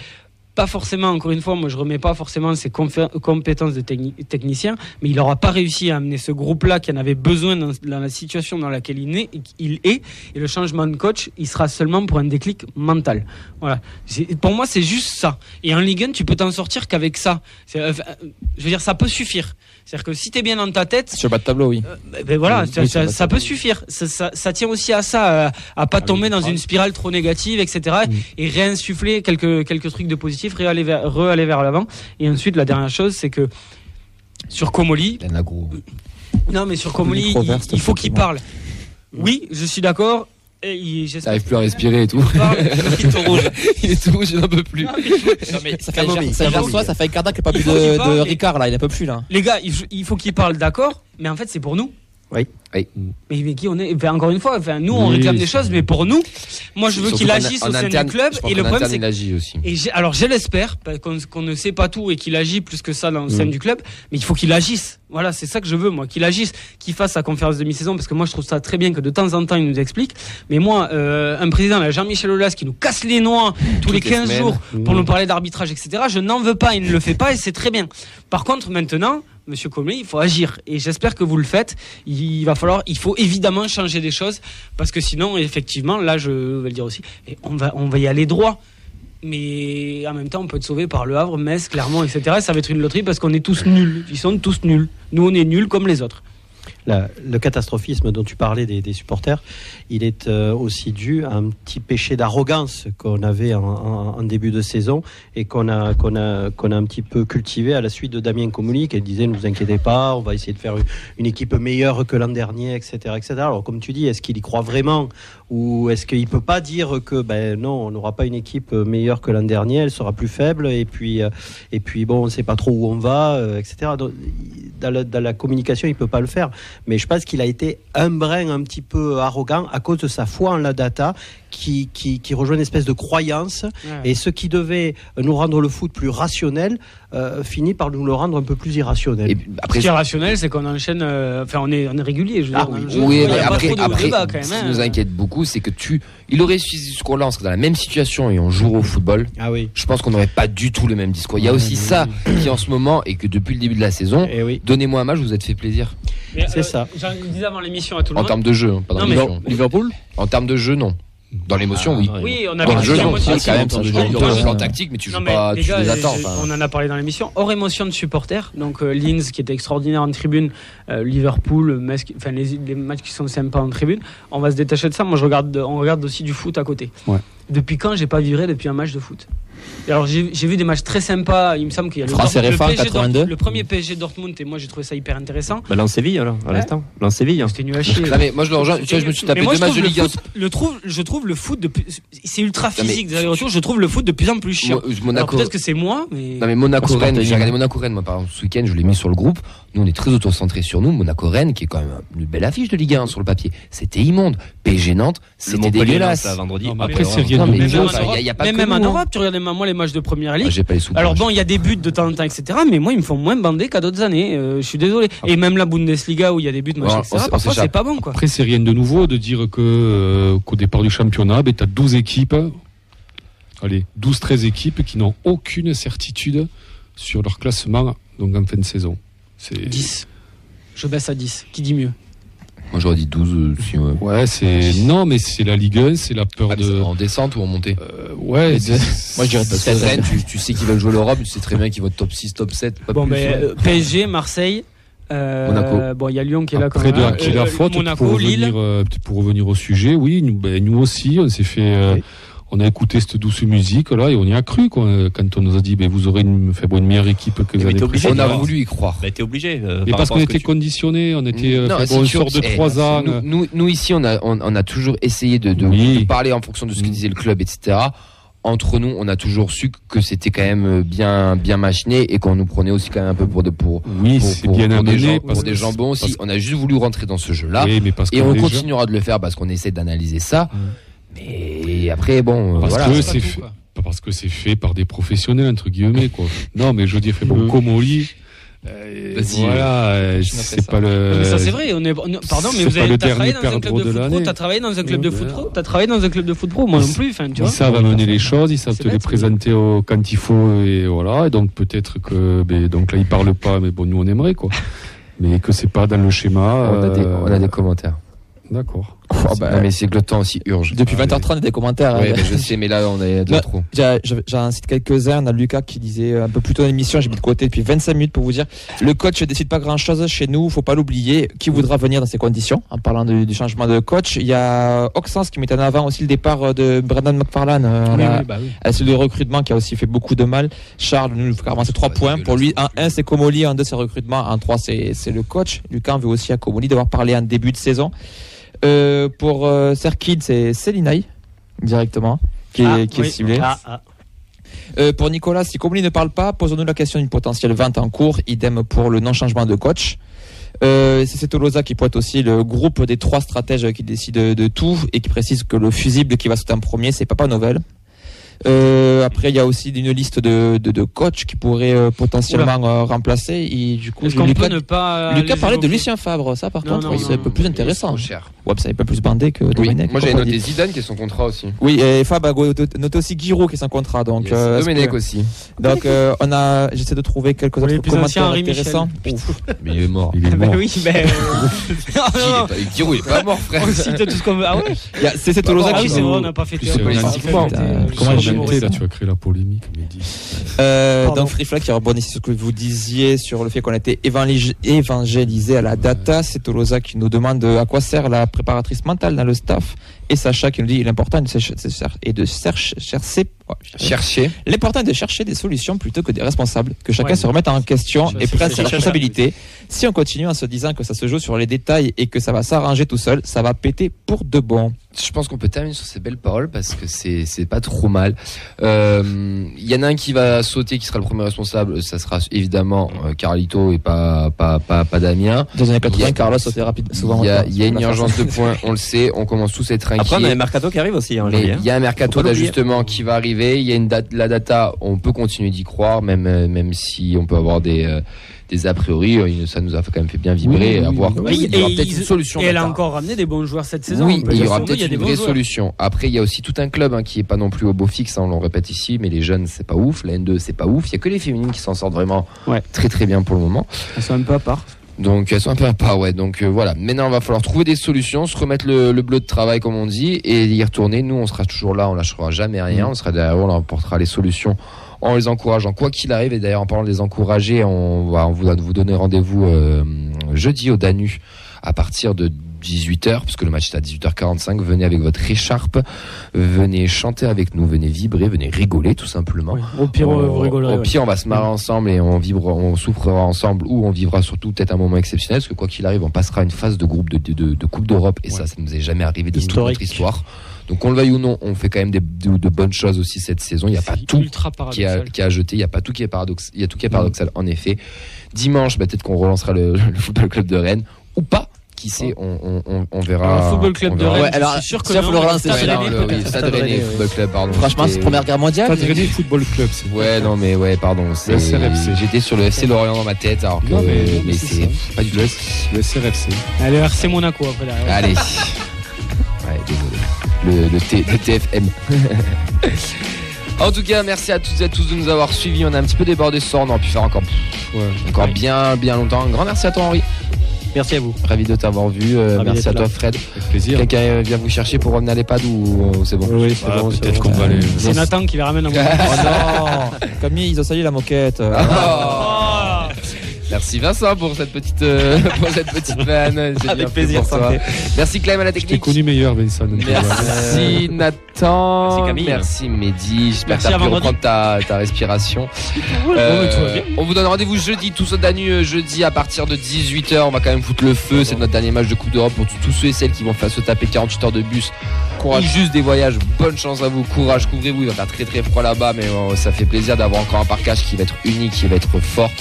Pas forcément, encore une fois, moi je remets pas forcément ses compétences de techni- technicien, mais il n'aura pas réussi à amener ce groupe-là qui en avait besoin dans, dans la situation dans laquelle il est, il est. Et le changement de coach, il sera seulement pour un déclic mental. Voilà. Pour moi, c'est juste ça. Et en Ligue 1, tu peux t'en sortir qu'avec ça. Euh, euh, je veux dire, ça peut suffire. C'est-à-dire que si tu es bien dans ta tête, Sur bas de tableau, oui. ben, ben voilà, Oui, ça, oui, peut suffire. Ça, ça- ça tient aussi à ça, à, à pas tomber dans une spirale trop négative, etc. Et réinsuffler quelques, quelques trucs de positif, re-aller vers, re-aller vers l'avant. Et ensuite, la dernière chose, c'est que sur Comoli, non mais sur Comoli, il, faut qu'il parle. Oui, je suis d'accord. Il- T'arrives plus à respirer et tout. il est tout rouge. Il est tout rouge, il n'en peut plus. Ça fait, Camomille, ça, ça, ça fait un quart d'heure qu'il n'y a pas plus de, Ricard là, il n'en peut plus là. Les gars, il faut qu'il parle d'accord, mais en fait, c'est pour nous. Oui. Mais, mais qui on est enfin, Encore une fois, nous, on Oui, réclame des choses, mais pour nous, moi, je veux qu'il agisse en au sein interne, du club. Et le problème, c'est il agit aussi. et alors je l'espère, qu'on ne sait pas tout et qu'il agit plus que ça dans le sein Mm. du club, mais il faut qu'il agisse. Voilà, c'est ça que je veux, moi, qu'il agisse, qu'il fasse sa conférence de mi-saison, parce que moi je trouve ça très bien que de temps en temps il nous explique. Mais moi, euh, un président, là, Jean-Michel Aulas, qui nous casse les noix tous les Toutes les 15 semaines. jours pour Mm. nous parler d'arbitrage, etc., je n'en veux pas, il ne le fait pas et c'est très bien. Par contre, maintenant, Monsieur Comey, il faut agir et j'espère que vous le faites. Il va falloir, il faut évidemment changer des choses parce que sinon, effectivement, là, je vais le dire aussi, on va, on va y aller droit. mais en même temps, on peut être sauvé par Le Havre, Metz, Clermont, etc. Ça va être une loterie parce qu'on est tous nuls. Ils sont tous nuls. Nous, on est nuls comme les autres. Le catastrophisme dont tu parlais des, des supporters, il est euh, aussi dû à un petit péché d'arrogance qu'on avait en, en- en début de saison et qu'on a, qu'on a, qu'on a un petit peu cultivé à la suite de Damien Comoli qui disait ne vous inquiétez pas, on va essayer de faire une, une équipe meilleure que l'an dernier, etc., etc. Alors comme tu dis, est-ce qu'il y croit vraiment ou est-ce qu'il peut pas dire que ben non, on n'aura pas une équipe meilleure que l'an dernier, elle sera plus faible et puis euh, et puis bon, on ne sait pas trop où on va, euh, etc. Dans, la, dans la communication, il peut pas le faire. Mais je pense qu'il a été un brin un petit peu arrogant à cause de sa foi en la data qui, qui, qui rejoint une espèce de croyance. Et ce qui devait nous rendre le foot plus rationnel euh, finit par nous le rendre un peu plus irrationnel. Ce qui est rationnel, c'est qu'on enchaîne. euh, Enfin, on est, on est régulier. Je veux dire, le jeu. Oui, mais a pas après, de après débat, quand même, ce qui hein. nous inquiète beaucoup, c'est que tu, il aurait suffi ce score-là, on serait dans la même situation et on jouerait au football. Ah oui. Je pense qu'on n'aurait pas du tout le même discours. Il y a aussi ça qui en ce moment et que depuis le début de la saison, donnez-moi un match, vous êtes fait plaisir. C'est euh, ça. J'en disais avant l'émission à tout le En monde. termes de jeu, hein, pas dans Non, mais- l'émotion. Liverpool? En termes de jeu, non. Dans l'émotion, oui. Oui, on Dans avait le jeu, non. C'est quand même ça. Joues dans le plan tactique, mais tu Non, joues mais pas, les tu les attends. enfin. On en a parlé dans l'émission. Hors émotion de supporters, donc euh, Linz qui était extraordinaire en tribune, euh, Liverpool, enfin les, les matchs qui sont sympas en tribune. On va se détacher de ça. Moi, je regarde, on regarde aussi du foot à côté. Ouais. Depuis quand j'ai pas vibré depuis un match de foot? Alors j'ai vu des matchs très sympas. Il me semble qu'il y a le, France Dort- le RFA, PSG 82. Dort- le premier PSG Dortmund et moi j'ai trouvé ça hyper intéressant. Bah, Lens Séville, alors, à Ouais. l'instant. Lens Séville. C'était nul à chier. Non, mais moi, je le rejoins. Tu vois, je me suis tapé deux je matchs trouve de le Ligue 1. foot- le trouve, je trouve le foot de plus- c'est ultra physique des allers-retours. Je trouve le foot de plus en plus chiant. Alors, Monaco- Peut-être que c'est moi, mais Non mais Monaco Rennes, j'ai regardé Monaco Rennes moi par exemple ce week-end, je l'ai mis sur le groupe. Nous on est très autocentré sur nous. Monaco Rennes qui est quand même une belle affiche de Ligue 1 sur le papier. C'était immonde. PSG Nantes, c'était dégueulasse. Là, vendredi. Après, c'est rien même, en en hein. Europe, tu regardes moi les matchs de première Ah, ligue. j'ai pas les sous. Alors bon, il y a des buts de temps en temps, etc. Mais moi, ils me font moins bander qu'à d'autres années. Euh, je suis désolé. Et même la Bundesliga où il y a des buts, machin, etc. on Parfois, c'est pas bon, quoi. Après, c'est rien de nouveau de dire que euh, qu'au départ du championnat, ben, tu as 12 équipes, allez, 12-13 équipes qui n'ont aucune certitude sur leur classement donc en fin de saison. C'est 10. Je baisse à 10. Qui dit mieux? Moi j'aurais dit 12 euh, si, ouais. Ouais, c'est non, mais c'est la Ligue 1, c'est la peur Ah, mais de En descente ou en montée Euh, ouais, Moi, je dirais Parce que 17. Rennes, tu, tu sais qu'ils veulent jouer l'Europe, tu sais très bien qu'ils vont être top 6, top 7, pas Bon, plus. ben, ouais. euh, PSG, Marseille. euh, Monaco. Bon, il y a Lyon qui est là quand Après, même. de à qui est la Euh, faute Monaco, pour Lille. revenir, euh, peut-être pour revenir au sujet, oui, nous, ben, nous aussi, on s'est fait, euh, on a écouté cette douce musique là et on y a cru quoi, quand on nous a dit, ben, vous aurez une, fait, bon, une meilleure équipe que Mais t'es obligé on a voulu y croire. Bah, t'es obligé. euh, Mais par parce qu'on était tu- conditionné, on était, euh, Non, fait, c'est bon, on sûr sort de 3 ans. Nous, euh, nous, nous, ici, on a, on, on a toujours essayé de, de, Oui. de parler en fonction de ce que disait le club, etc. Entre nous, on a toujours su que c'était quand même bien, bien machiné et qu'on nous prenait aussi quand même un peu pour, de, pour, Oui, pour, c'est pour- bien pour des, gens- parce des jambons aussi. On a juste voulu rentrer dans ce jeu-là. Oui, mais Et on continuera de le faire parce qu'on essaie d'analyser ça. Mais après, bon, euh, Parce voilà. que pas c'est fait, parce que c'est fait par des professionnels entre guillemets quoi. Non, mais je veux dire, fait bon, Comoli, euh, Vas-y, voilà, euh, c'est ça. pas le. Mais ça c'est vrai, on est, on est- pardon, mais vous avez le travaillé dans un club de de foot pro, t'as travaillé dans un club de foot pro, t'as travaillé dans un club de foot pro, moi non plus, enfin, tu Ils vois. savent amener les choses, ils savent te les présenter au, quand il faut et voilà. Et donc peut-être que, ben, donc là ils parlent pas, mais bon nous on aimerait quoi. Mais que c'est pas dans le schéma. on, a des, euh, on a des commentaires. D'accord. Oh, bah, Non, mais c'est que le temps aussi urge. Depuis 20h30, il y a des commentaires. Ouais, hein. bah, je sais, mais là, on est de trop. J'ai- J'en cite quelques-uns. On a Lucas qui disait un peu plus tôt dans l'émission, j'ai mis de côté depuis 25 minutes pour vous dire le coach ne décide pas grand-chose chez nous, faut pas l'oublier. Qui voudra venir dans ces conditions En parlant du, du changement de coach, il y a Oxens qui met en avant aussi le départ de Brendan McFarlane. Euh, Oui, oui, bah oui. à celui de recrutement qui a aussi fait beaucoup de mal. Charles nous il faut avancer 3 Ouais, points. Pour lui, en 1 c'est Comoli, en 2 c'est recrutement, en 3 c'est c'est le coach. Lucas veut aussi à Comoli d'avoir parlé en début de saison. Euh, pour euh, Serkid, c'est Célinay directement qui est, Ah, est ciblé. Ah, ah. Euh, pour Nicolas, si Comoli ne parle pas, posons-nous la question d'une potentielle vente en cours. Idem pour le non-changement de coach. Euh, c'est Tolosa qui pointe aussi le groupe des trois stratèges qui décident de tout et qui précise que le fusible qui va sauter en premier, c'est Papa Novel. Euh, après, il y a aussi une liste de, de, de coachs qui pourraient euh, potentiellement euh, remplacer. Et du coup, Est-ce qu'on Lucas, peut ne pas. Lucas parlait de Lucien Favre. Ça, par Non, contre, non, oui, non, c'est un peu plus intéressant. Cher. Ouais, ça est un peu plus bandé que Oui. Domenech. Moi, j'avais noté. Zidane qui est son contrat aussi. Oui, et Fab a noté aussi Giroud qui est sans contrat. Donc, Yes. euh, Domenech que- aussi. donc euh, on a, j'essaie de trouver quelques les autres commentaires Henri intéressants. Mais il est mort. Il est Bah mort. oui. Qui, il est pas- Giroud, il est pas mort, frère. On cite tout ce qu'on veut. Ah ouais C'est c'est Bah, Tolosa Ah qui oui, c'est vrai, on n'a pas euh, Comment Maurice. là, tu vas créer la polémique. Euh, donc Free Flag qui rebondit sur ce que vous disiez sur le fait qu'on a été évangélis- évangélisé à la data. C'est Tolosa qui nous demande à quoi sert la préparatrice mentale dans le staff. Et Sacha qui nous dit l'important est de chercher- et de chercher, chercher, Chercher. l'important est de chercher des solutions plutôt que des responsables. Que chacun Ouais. se remette en question et prenne ses responsabilités. Si on continue en se disant que ça se joue sur les détails et que ça va s'arranger tout seul, ça va péter pour de bon. Je pense qu'on peut terminer sur ces belles paroles parce que c'est c'est pas trop mal. Euh, Il y en a un qui va sauter, qui sera le premier responsable. Ça sera évidemment euh, Carlito et pas pas pas, pas Damien. Dans les années Il y 80, a- Carlos sautait rapide, souvent. Il y a, y une urgence de points, on le sait. On commence tous à être. Après, on a un mercato qui arrive aussi en janvier. hein. il y a un Faut mercato d'ajustement qui va arriver. Il y a une date, la data. On peut continuer d'y croire, même euh, même si on peut avoir des euh, des a priori. Ça nous a quand même fait bien vibrer. Oui, à voir. il y aura Et peut-être une solution. Et elle a encore ramené des bons joueurs cette saison. Oui, il y aura peut-être une vraie joueurs. solution. Après, il y a aussi tout un club hein, qui est pas non plus au beau fixe, hein, on le répète ici, mais les jeunes, c'est pas ouf. La N2, c'est pas ouf. Il y a que les féminines qui s'en sortent vraiment Ouais. très très bien pour le moment. Elles sont un peu à part. Donc elles sont un peu à part, ouais. Donc euh, voilà. Maintenant, il va falloir trouver des solutions, se remettre le, le bleu de travail, comme on dit, et y retourner. Nous, on sera toujours là, on lâchera jamais rien. On sera derrière, on leur apportera les solutions en les encourageant, quoi qu'il arrive. Et d'ailleurs, en parlant de les encourager, on va on vous, vous donner rendez-vous euh, jeudi au Danu à partir de 18h, parce que le match est à 18h45. Venez avec votre écharpe, venez chanter avec nous, venez vibrer, venez rigoler tout simplement. Au pire, On- vous rigolerez. Au ouais. pire, on va se marrer ensemble et on vivra, on souffrira ensemble ou on vivra surtout peut-être un moment exceptionnel parce que quoi qu'il arrive, on passera une phase de groupe de, de, de- de Coupe d'Europe et ça, ça nous est jamais arrivé de toute notre histoire. Donc qu'on le veuille ou non, on fait quand même des, de, de bonnes choses aussi cette saison. Il n'y a pas tout qui a, paradoxal. qui a jeté, il n'y a pas tout qui est paradoxe, il y a tout qui est paradoxal en effet. Dimanche, bah, peut-être qu'on relancera le, le football club de Rennes ou pas. Qui sait, on, on, on, on verra. Alors, le football club de. Rennes, Ouais, alors, sûr que le Ouais, c'est le- Stade Rennais Football Club, pardon. Franchement, c'est Première Guerre mondiale. Stade Rennais Football Club, c'est. Ouais, non, mais ouais, pardon. c'est- SRFC. J'étais sur le FC Lorient dans ma tête, alors que Non, mais- c'est pas du tout. Le, le SRFC. Allez, RC Monaco après derrière. Allez. Ouais, désolé. Le, le, T- le TFM. en tout cas, merci à toutes et à tous de nous avoir suivis. On a un petit peu débordé ce soir. On aurait pu faire encore, Ouais. encore bien, bien longtemps. Un grand merci à toi, Henri. Merci à vous. Ravi de t'avoir vu. Euh, merci à toi, là. Fred. Avec plaisir. Quelqu'un euh, vient vous chercher pour revenir à l'EHPAD ou ou c'est bon Oui, c'est Ah, bon. c'est Peut-être bon. qu'on va aller. C'est Nathan qui les ramène en Oh non Camille, ils ont sali la moquette. Oh. Merci Vincent pour cette petite, euh, pour cette petite vanne. Avec fait plaisir, pour toi. santé. Merci Clem à la Je t'ai technique. connu meilleur, Vincent. voilà. Merci Nathan. Merci Camille. Merci Mehdi. J'espère que tu as pu reprendre ta, ta respiration. Euh, tout on vous donne rendez-vous jeudi, tous au Danu, euh, jeudi à partir de 18h. On va quand même foutre le feu. C'est notre dernier match de Coupe d'Europe pour tous- tous ceux et celles qui vont faire se taper 48 heures de bus. Courage, juste des voyages. Bonne chance à vous. Courage, couvrez-vous. Il va faire très très froid là-bas, mais euh, ça fait plaisir d'avoir encore un parcage qui va être unique, qui va être fort.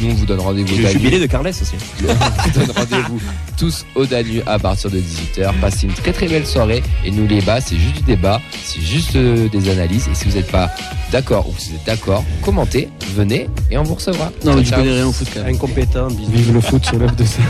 Nous, on vous donne rendez-vous Le jubilé de Carles aussi. On vous donne rendez-vous tous au Danu à partir de 18h. Passez une très très belle soirée. Et nous, les bas, c'est juste du débat, c'est juste euh, des analyses. Et si vous n'êtes pas d'accord ou si vous êtes d'accord, commentez, venez et on vous recevra. Non, mais tu connais rien au foot quand même. Incompétent, bisous. Vive le foot sur l'œuf de ça.